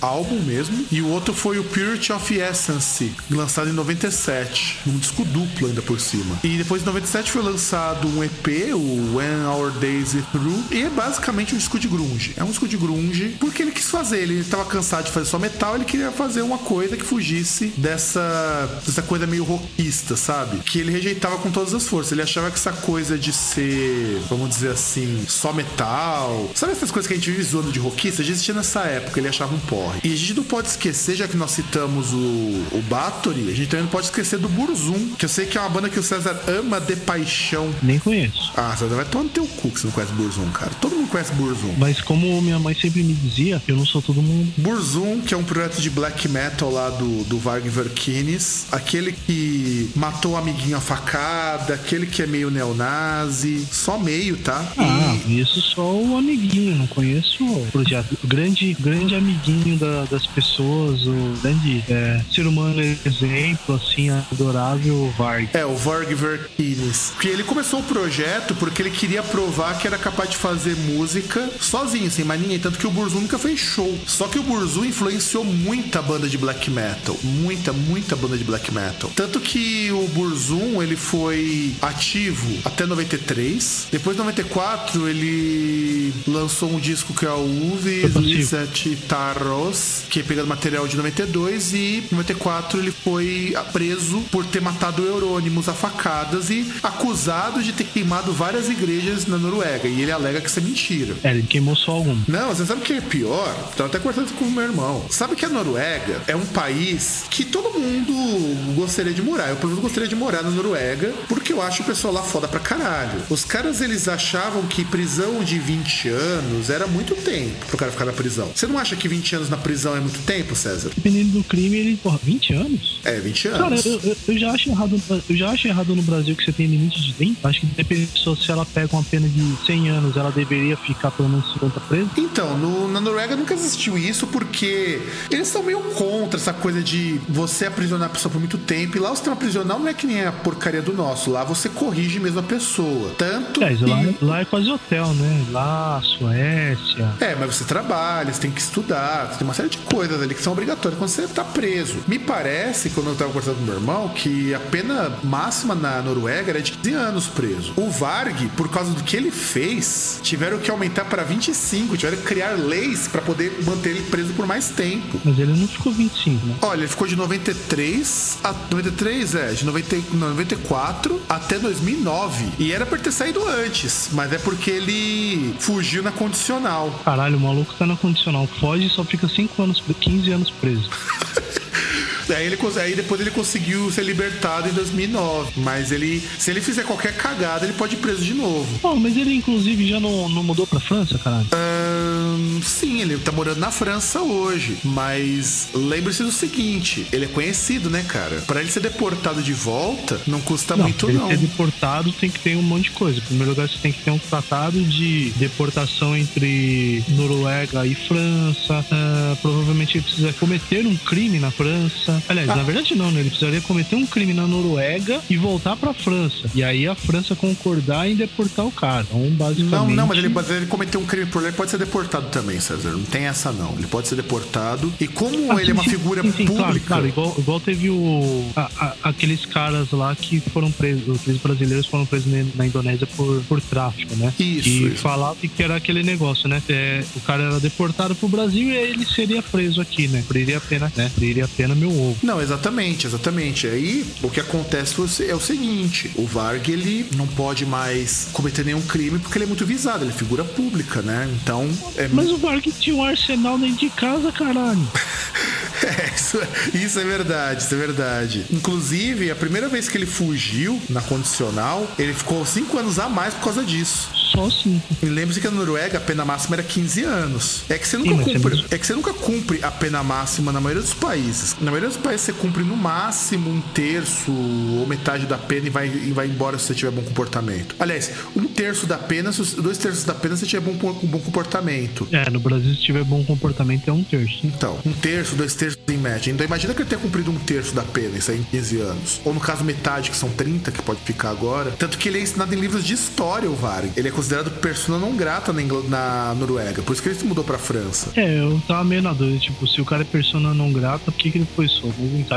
Álbum mesmo, e o outro foi o Purity of Essence, lançado em 97. Um disco duplo ainda por cima. E depois em 97 foi lançado um EP, o When Our Days Is Through, e é basicamente um disco de grunge. É um disco de grunge porque ele quis fazer, ele tava cansado de fazer só metal, ele queria fazer uma coisa que fugisse dessa, dessa coisa meio rockista, sabe? Que ele rejeitava com todas as forças. Ele achava que essa coisa de ser, vamos dizer assim, só metal. Sabe essas coisas que a gente vive zoando de rockista? Já existia nessa época, ele achava um porre. E a gente não pode esquecer, já que nós citamos o, o Bathory, a gente também não pode esquecer do Burzum, que eu sei que é uma banda que o César ama de paixão. Nem conheço. Ah, César, vai tomar no teu cu que você não conhece Burzum, cara. Todo mundo conhece Burzum. Mas como minha mãe sempre me dizia, eu não sou todo mundo. Burzum, que é um projeto de black metal lá do, do Varg Verkines, aquele que matou o amiguinho a facada, aquele que é meio neonazi, só meio, tá? Ah, e... isso só o amiguinho, não conheço o projeto. O grande, grande amiguinho da, das pessoas, o grande é, ser humano exemplo, assim, adorável Varg. É, o Varg Verkines. Que ele começou o projeto porque ele queria provar que era capaz de fazer música sozinho, sem mais ninguém. Tanto que o Burzum nunca fez show. Só que o Burzum influenciou muita banda de black metal. Muita, muita banda de black metal. Tanto que o Burzum, ele foi ativo até 93. Depois de 94, ele lançou um disco que é o Uve Lizet Tarros, que é pegando material de 92. E em 94 ele foi preso por ter matado Eurônimos a facadas e acusado de ter queimado várias igrejas na Noruega. E ele alega que isso é mentira. É, ele queimou só algum. Não, você sabe o que é pior? Tava até cortando com o meu irmão. Sabe que a Noruega é um país que todo mundo gostaria de morar. Eu, por exemplo, gostaria de morar na Noruega porque eu acho o pessoal lá foda pra caralho. Os caras, eles achavam que prisão de 20 anos era muito tempo pro cara ficar na prisão. Você não acha que 20 anos na prisão é muito tempo, César? Dependendo do crime, ele, porra, 20 anos? É, 20 anos. Cara, eu, eu, eu, já acho errado, eu já acho errado no Brasil que você tem limite de tempo. Acho que depende se ela pega uma pena de 100 anos, ela deveria ficar pelo menos 50 presa. Então, no, na Noruega nunca existiu isso porque eles são meio contra essa coisa de você aprisionar a pessoa por muito tempo. E lá o sistema prisional não é que nem a porcaria do nosso. Lá você corrige mesmo a pessoa. Tanto. É, que... lá, lá, é quase hotel, né? Lá, Suécia. É, mas você trabalha, você tem que estudar, tem uma série de coisas ali que são obrigatórias quando você tá preso. Me parece, quando eu tava conversando com meu irmão, que a pena máxima na Noruega era de 15 anos preso. O Varg, por causa do que ele fez, tiveram que aumentar para 25, tiveram que criar leis para poder manter ele preso por mais tempo. Mas ele não ficou 25, né? Olha, ele ficou de 93 a 93, é, de 90, 94 até 2009. E era pra ter saído antes, mas é porque ele fugiu na condicional. Caralho, o maluco tá na condicional. Foge e só fica 5 anos, 15 anos preso. Aí, ele, aí depois ele conseguiu ser libertado em 2009. Mas ele, se ele fizer qualquer cagada, ele pode ir preso de novo. Oh, mas ele inclusive já não, não mudou pra França, caralho? Uh, sim, ele tá morando na França hoje. Mas lembre-se do seguinte: ele é conhecido, né, cara? Pra ele ser deportado de volta, não custa Não, muito, ele não. ser deportado tem que ter um monte de coisa. Em primeiro lugar, você tem que ter um tratado de deportação entre Noruega e França. Ah, provavelmente ele precisa cometer um crime na França. Aliás, Ah. na verdade não, né? Ele precisaria cometer um crime na Noruega e voltar pra França. E aí a França concordar em deportar o cara. Então, basicamente... Não, não, mas ele, mas ele cometeu um crime por lá, ele pode ser deportado também, César. Não tem essa, não. Ele pode ser deportado. E como Ah, ele é sim, uma sim, figura sim, sim, pública. Claro, claro, igual, igual teve o. a- a- aqueles caras lá que foram presos, aqueles brasileiros foram presos na, na Indonésia por, por tráfico, né? Isso, E isso. falava que era aquele negócio, né? É, o cara era deportado pro Brasil e aí ele seria preso aqui, né? Cumpriria a pena, né? Cumpriria a pena meu Não, exatamente, exatamente. Aí o que acontece se- é o seguinte: o Varg ele não pode mais cometer nenhum crime porque ele é muito visado, ele é figura pública, né? Então é Mas o Varg tinha um arsenal dentro de casa, caralho. É, isso, isso é verdade, isso é verdade. Inclusive, a primeira vez que ele fugiu na condicional, ele ficou cinco anos a mais por causa disso. Só cinco. E lembre-se que na Noruega a pena máxima era 15 anos. É que você nunca Sim, cumpre. não- É que você nunca cumpre a pena máxima na maioria dos países. Na maioria dos países você cumpre no máximo um terço ou metade da pena e vai, e vai embora se você tiver bom comportamento. Aliás, um terço da pena, dois terços da pena se você tiver bom, bom comportamento. É, no Brasil, se tiver bom comportamento, é um terço. Então, um terço, dois terços em média. Então imagina que ele tenha cumprido um terço da pena, isso aí em 15 anos. Ou no caso, metade, que são 30, que pode ficar agora. Tanto que ele é ensinado em livros de história, o Varg. Ele é considerado persona não grata na, Ingl- na Noruega. Por isso que ele se mudou pra França. É, eu tava meio na dúvida, tipo, se o cara é persona não grata, por que, que ele foi solto?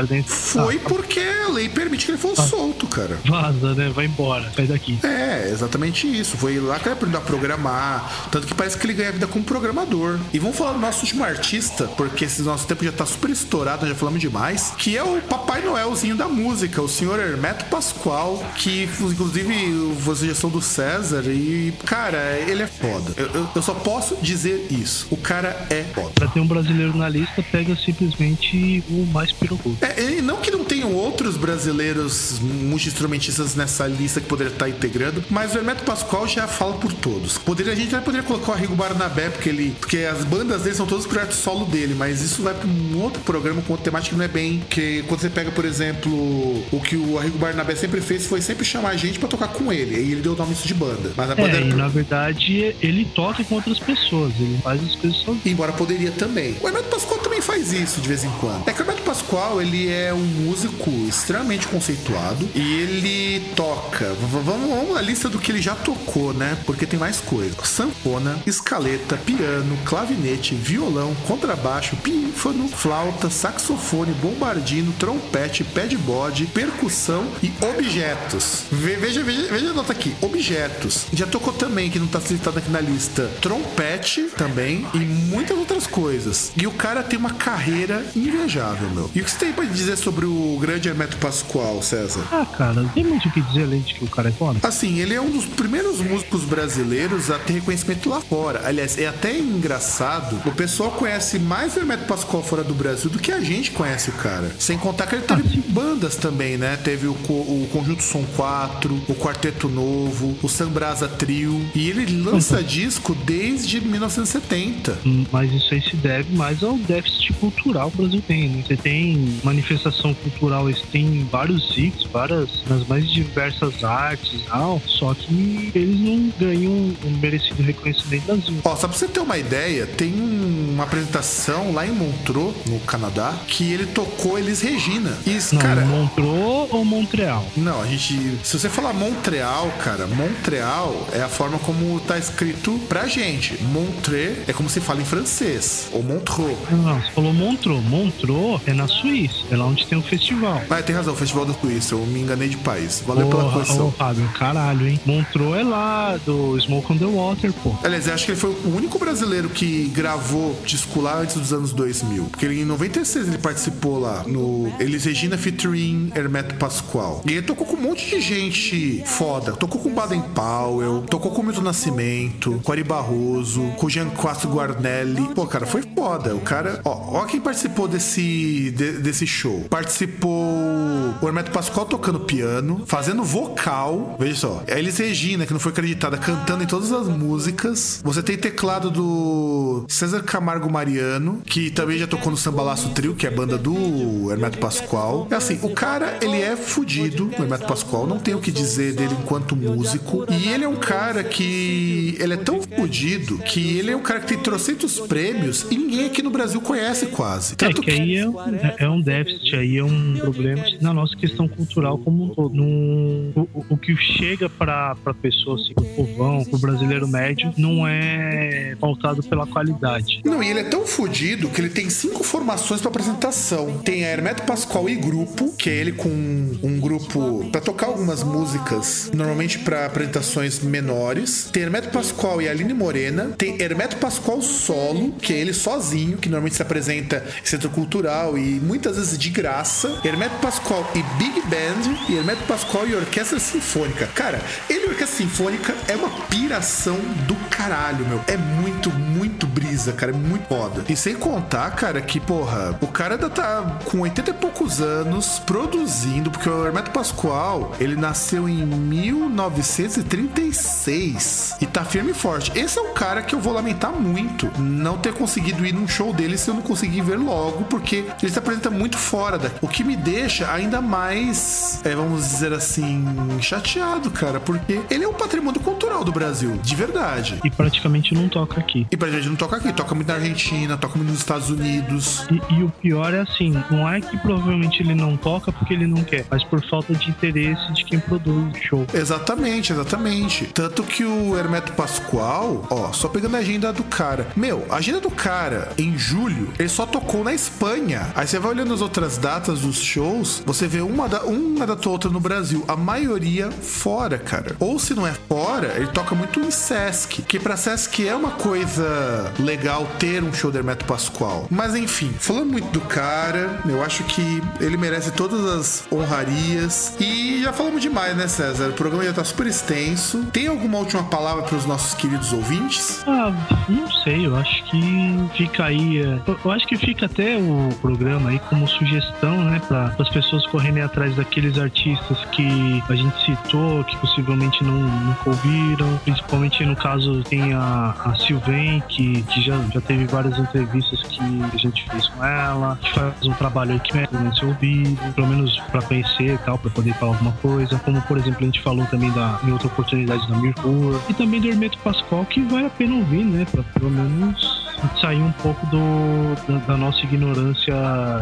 Dentro. Foi Ah, porque a lei permite que ele fosse solto, cara. vaza, né? Vai embora, sai daqui. É, exatamente isso. Foi lá que ele aprendeu a programar. Tanto que parece que ele ganha vida como programador. E vamos falar do nosso último artista, porque esse nosso tempo já tá super estourado, já falamos demais. Que é o Papai Noelzinho da música, o senhor Hermeto Pascoal, que inclusive vocês já são do César. E, cara, ele é foda. Eu, eu- eu só posso dizer isso. O cara é foda. Pra ter um brasileiro na lista, pega simplesmente o mais pirocudo. É, e não que não tenham outros brasileiros multi-instrumentistas nessa lista que poderia estar integrando, mas o Hermeto Pascoal já fala por todos. Poderia, a gente até poderia colocar o Arrigo Barnabé, porque ele. Porque as bandas dele são todos projetos solo dele, mas isso vai para um outro programa com outra temática que não é bem. Que quando você pega, por exemplo, o que o Arrigo Barnabé sempre fez foi sempre chamar a gente pra tocar com ele. E ele deu o nome isso de banda. Mas a banda É, e na verdade ele toca com outras pessoas, ele faz as coisas sozinho. Embora poderia também. O Hermeto Pascoal também faz isso de vez em quando. É que o Hermeto Pascoal, ele é um músico extremamente conceituado e ele toca. Vamos, vamos lista do que ele já tocou, né? Porque tem mais coisa. Sanfona, escaleta, piano, clavinete, violão, contrabaixo, pífano, flauta, saxofone, bombardino, trompete, pé de bode, percussão e objetos. Ve- Veja, veja, veja a nota aqui. Objetos. Já tocou também, que não tá citado aqui na lista, trompete também e muitas outras coisas. E o cara tem uma carreira invejável, meu. E o que você tem pra dizer sobre o grande Hermeto Pascoal, César? Ah, cara, não tem muito o que dizer além de que o cara é foda. Assim, ele é um dos primeiros músicos brasileiros a ter reconhecimento lá fora. Aliás, é até engraçado. O pessoal conhece mais o Hermeto Pascoal fora do Brasil do que a gente conhece o cara. Sem contar que ele teve Ah, bandas também, né? Teve o, o Conjunto Som 4, o Quarteto Novo, o Sambrasa Trio. E ele lança disco desde 1970. Hum, Mas isso aí se deve mais ao déficit cultural que o Brasil tem, né? Você tem manifestação cultural, você tem vários hits, várias, nas mais diversas artes e tal, só que eles não ganham um merecido reconhecimento das Brasil. Ó, só pra você ter uma ideia, tem um- uma apresentação lá em Montreux, no Canadá, que ele tocou Elis Regina. E, Não, cara. Montreux ou Montreal? Não, a gente. Se você falar Montreal, cara, Montreal é a forma como tá escrito pra gente. Montreux é como se fala em francês. Ou Montreux. Não, você falou Montreux. Montreux é na Suíça, é lá onde tem o festival. Ah, tem razão, Festival da Suíça, eu me enganei de país. Valeu pela correção. ô, Fábio, caralho, hein? Montreux é lá, do Smoke on the Water, pô. Aliás, eu acho que ele foi o único brasileiro que gravou disco lá antes dos anos 2000. Porque ele, em 96 ele participou lá no Elis Regina featuring Hermeto Pascoal. E ele tocou com um monte de gente foda. Tocou com Baden Powell, tocou com Milton Nascimento, com Ari Barroso, com Jean Castro Guarnelli. Pô, cara, foi foda. O cara. Ó, ó quem participou desse, de- desse show. Participou o Hermeto Pascoal tocando piano, fazendo vocal. Veja só. A Elis Regina, que não foi acreditada, cantando em todas as músicas. Você tem teclado do César Camargo Mariano, que também já tocou no Sambalaço Trio, que é a banda do Hermeto Pascoal. É assim, o cara, ele é fudido, o Hermeto Pascoal. Não tem o que dizer dele enquanto músico. E ele é um cara que. Ele é tão fudido que ele é um cara que tem trocentos prêmios e ninguém aqui no Brasil conhece quase. Tanto é que, aí é um, é um déficit, aí é um problema na nossa questão cultural como um todo. Num, o, o que chega para pra pessoa, assim, pro povão, pro brasileiro médio, não é pautado pela qualidade. Não, e ele é tão fodido que ele tem cinco formações para apresentação. Tem a Hermeto Pascoal e grupo, que é ele com um grupo para tocar algumas músicas, normalmente para apresentações menores. Tem Hermeto Pascoal e Aline Morena. Tem Hermeto Pascoal solo, que é ele sozinho, que normalmente se apresenta em centro cultural e muitas vezes de graça. Hermeto Pascoal e Big Band. E Hermeto Pascoal e Orquestra Sinfônica. Cara, ele e Orquestra Sinfônica é uma piração do caralho, meu. É muito, muito brisa, cara. É muito foda. E sem contar, cara, que, porra, o cara ainda tá com 80 e poucos anos produzindo, porque o Hermeto Pascoal, ele nasceu em 1936 e tá firme e forte. Esse é um cara que eu vou lamentar muito não ter conseguido ir num show dele se eu não conseguir ver logo, porque ele se apresenta muito fora daqui. O que me deixa ainda mais, é, vamos dizer assim, chateado, cara, porque ele é um patrimônio cultural do Brasil, de verdade. E praticamente não toca aqui. E praticamente não toca aqui, toca muito na Argentina, toca muito nos Estados Unidos. E, e o pior é assim, não é que provavelmente ele não toca porque ele não quer, mas por falta de interesse de quem produz o show. Exatamente, exatamente. Tanto que o Hermeto Pascoal, ó, só pegando a agenda do cara. Meu, a agenda do cara, em julho, ele só tocou na Espanha. Aí você vai olhando as outras datas dos shows, você vê uma, da, uma data ou outra no Brasil. A maioria fora, cara. Ou se não é fora, ele toca muito em Sesc. Que pra Sesc é uma coisa legal ter um show do Hermeto Pascoal. Mas enfim, falando muito do cara, eu acho que ele merece todas as honrarias. E já falamos demais, né, César? O programa já tá super extenso. Tem alguma última palavra para os nossos queridos ouvintes? Ah, não sei, eu acho que fica aí. É, eu acho que fica até o programa aí como sugestão, né, para as pessoas correrem atrás daqueles artistas que a gente citou, que possivelmente não, nunca ouviram. Principalmente no caso tem a, a Sylvain, que, que já, já teve várias entrevistas que a gente fez com ela, que faz um trabalho aí que merece ser ouvido, pelo menos para conhecer e tal, para poder falar alguma coisa. Como, por exemplo, a gente falou também da, em outra oportunidade da Mirror. E também do Hermeto Pascoal, que vale a pena ouvir, né, para pelo menos sair um pouco do, da, da, nossa ignorância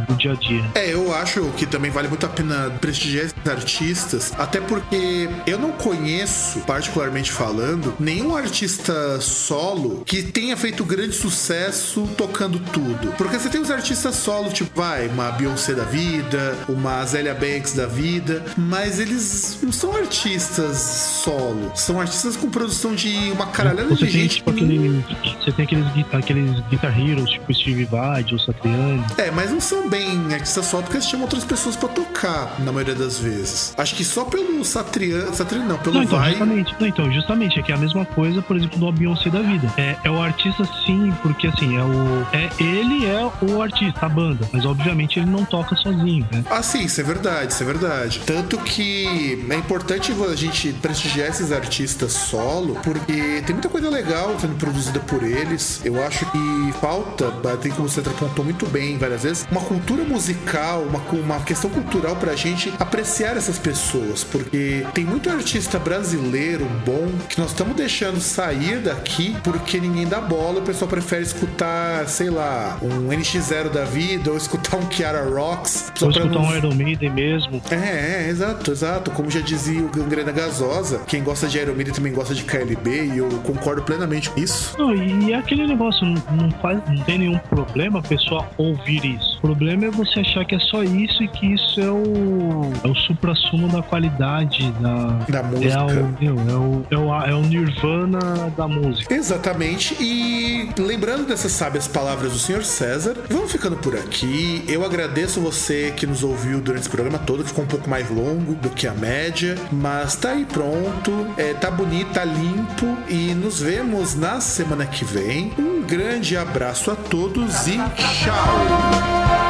do dia a dia. É, eu acho que também vale muito a pena prestigiar esses artistas, até porque eu não conheço, particularmente falando, nenhum artista solo que tenha feito grande sucesso tocando tudo. Porque você tem os artistas solo, tipo, vai, uma Beyoncé da vida, uma Zélia Banks da vida, mas eles não são artistas solo, são artistas com produção de uma caralhada de gente. Tipo, aquele, você tem aqueles, aqueles aqueles Guitar Heroes, tipo Steve Vai ou Satriani. É, mas não são bem artistas só porque eles chamam outras pessoas pra tocar, na maioria das vezes. Acho que só pelo Satriani, Satriani não, pelo não, então, Vai. Justamente, não, então, justamente, é que é a mesma coisa, por exemplo, do Beyoncé da vida. É, é o artista sim, porque assim, é o. É, ele é o artista, a banda, mas obviamente ele não toca sozinho, né? Ah, sim, isso é verdade, isso é verdade. Tanto que é importante a gente prestigiar esses artistas solo, porque tem muita coisa legal sendo produzida por eles. Eu acho que falta, tem como você apontou muito bem várias vezes, uma cultura musical, uma, uma questão cultural pra gente apreciar essas pessoas, porque tem muito artista brasileiro bom que nós estamos deixando sair daqui porque ninguém dá bola, o pessoal prefere escutar, sei lá, um NX0 da vida ou escutar um Kiara Rocks. Ou escutar um Iron Maiden mesmo. É, é, exato, exato. Como já dizia o Gangrena Gasosa, quem gosta de Iron Maiden também gosta de KLB e eu concordo plenamente com isso. Não, e é aquele negócio, não, não faz, não tem nenhum problema a pessoa ouvir isso. O problema é você achar que é só isso e que isso é o, é o supra-sumo da qualidade da, da música. É o, é, o, é, o, é o nirvana da música. Exatamente. E lembrando dessas sábias palavras do senhor César, vamos ficando por aqui. Eu agradeço você que nos ouviu durante esse programa todo, ficou um pouco mais longo do que a média, mas tá aí pronto, é, tá bonito, tá limpo e nos vemos na semana que vem. Um grande abraço a todos e tchau!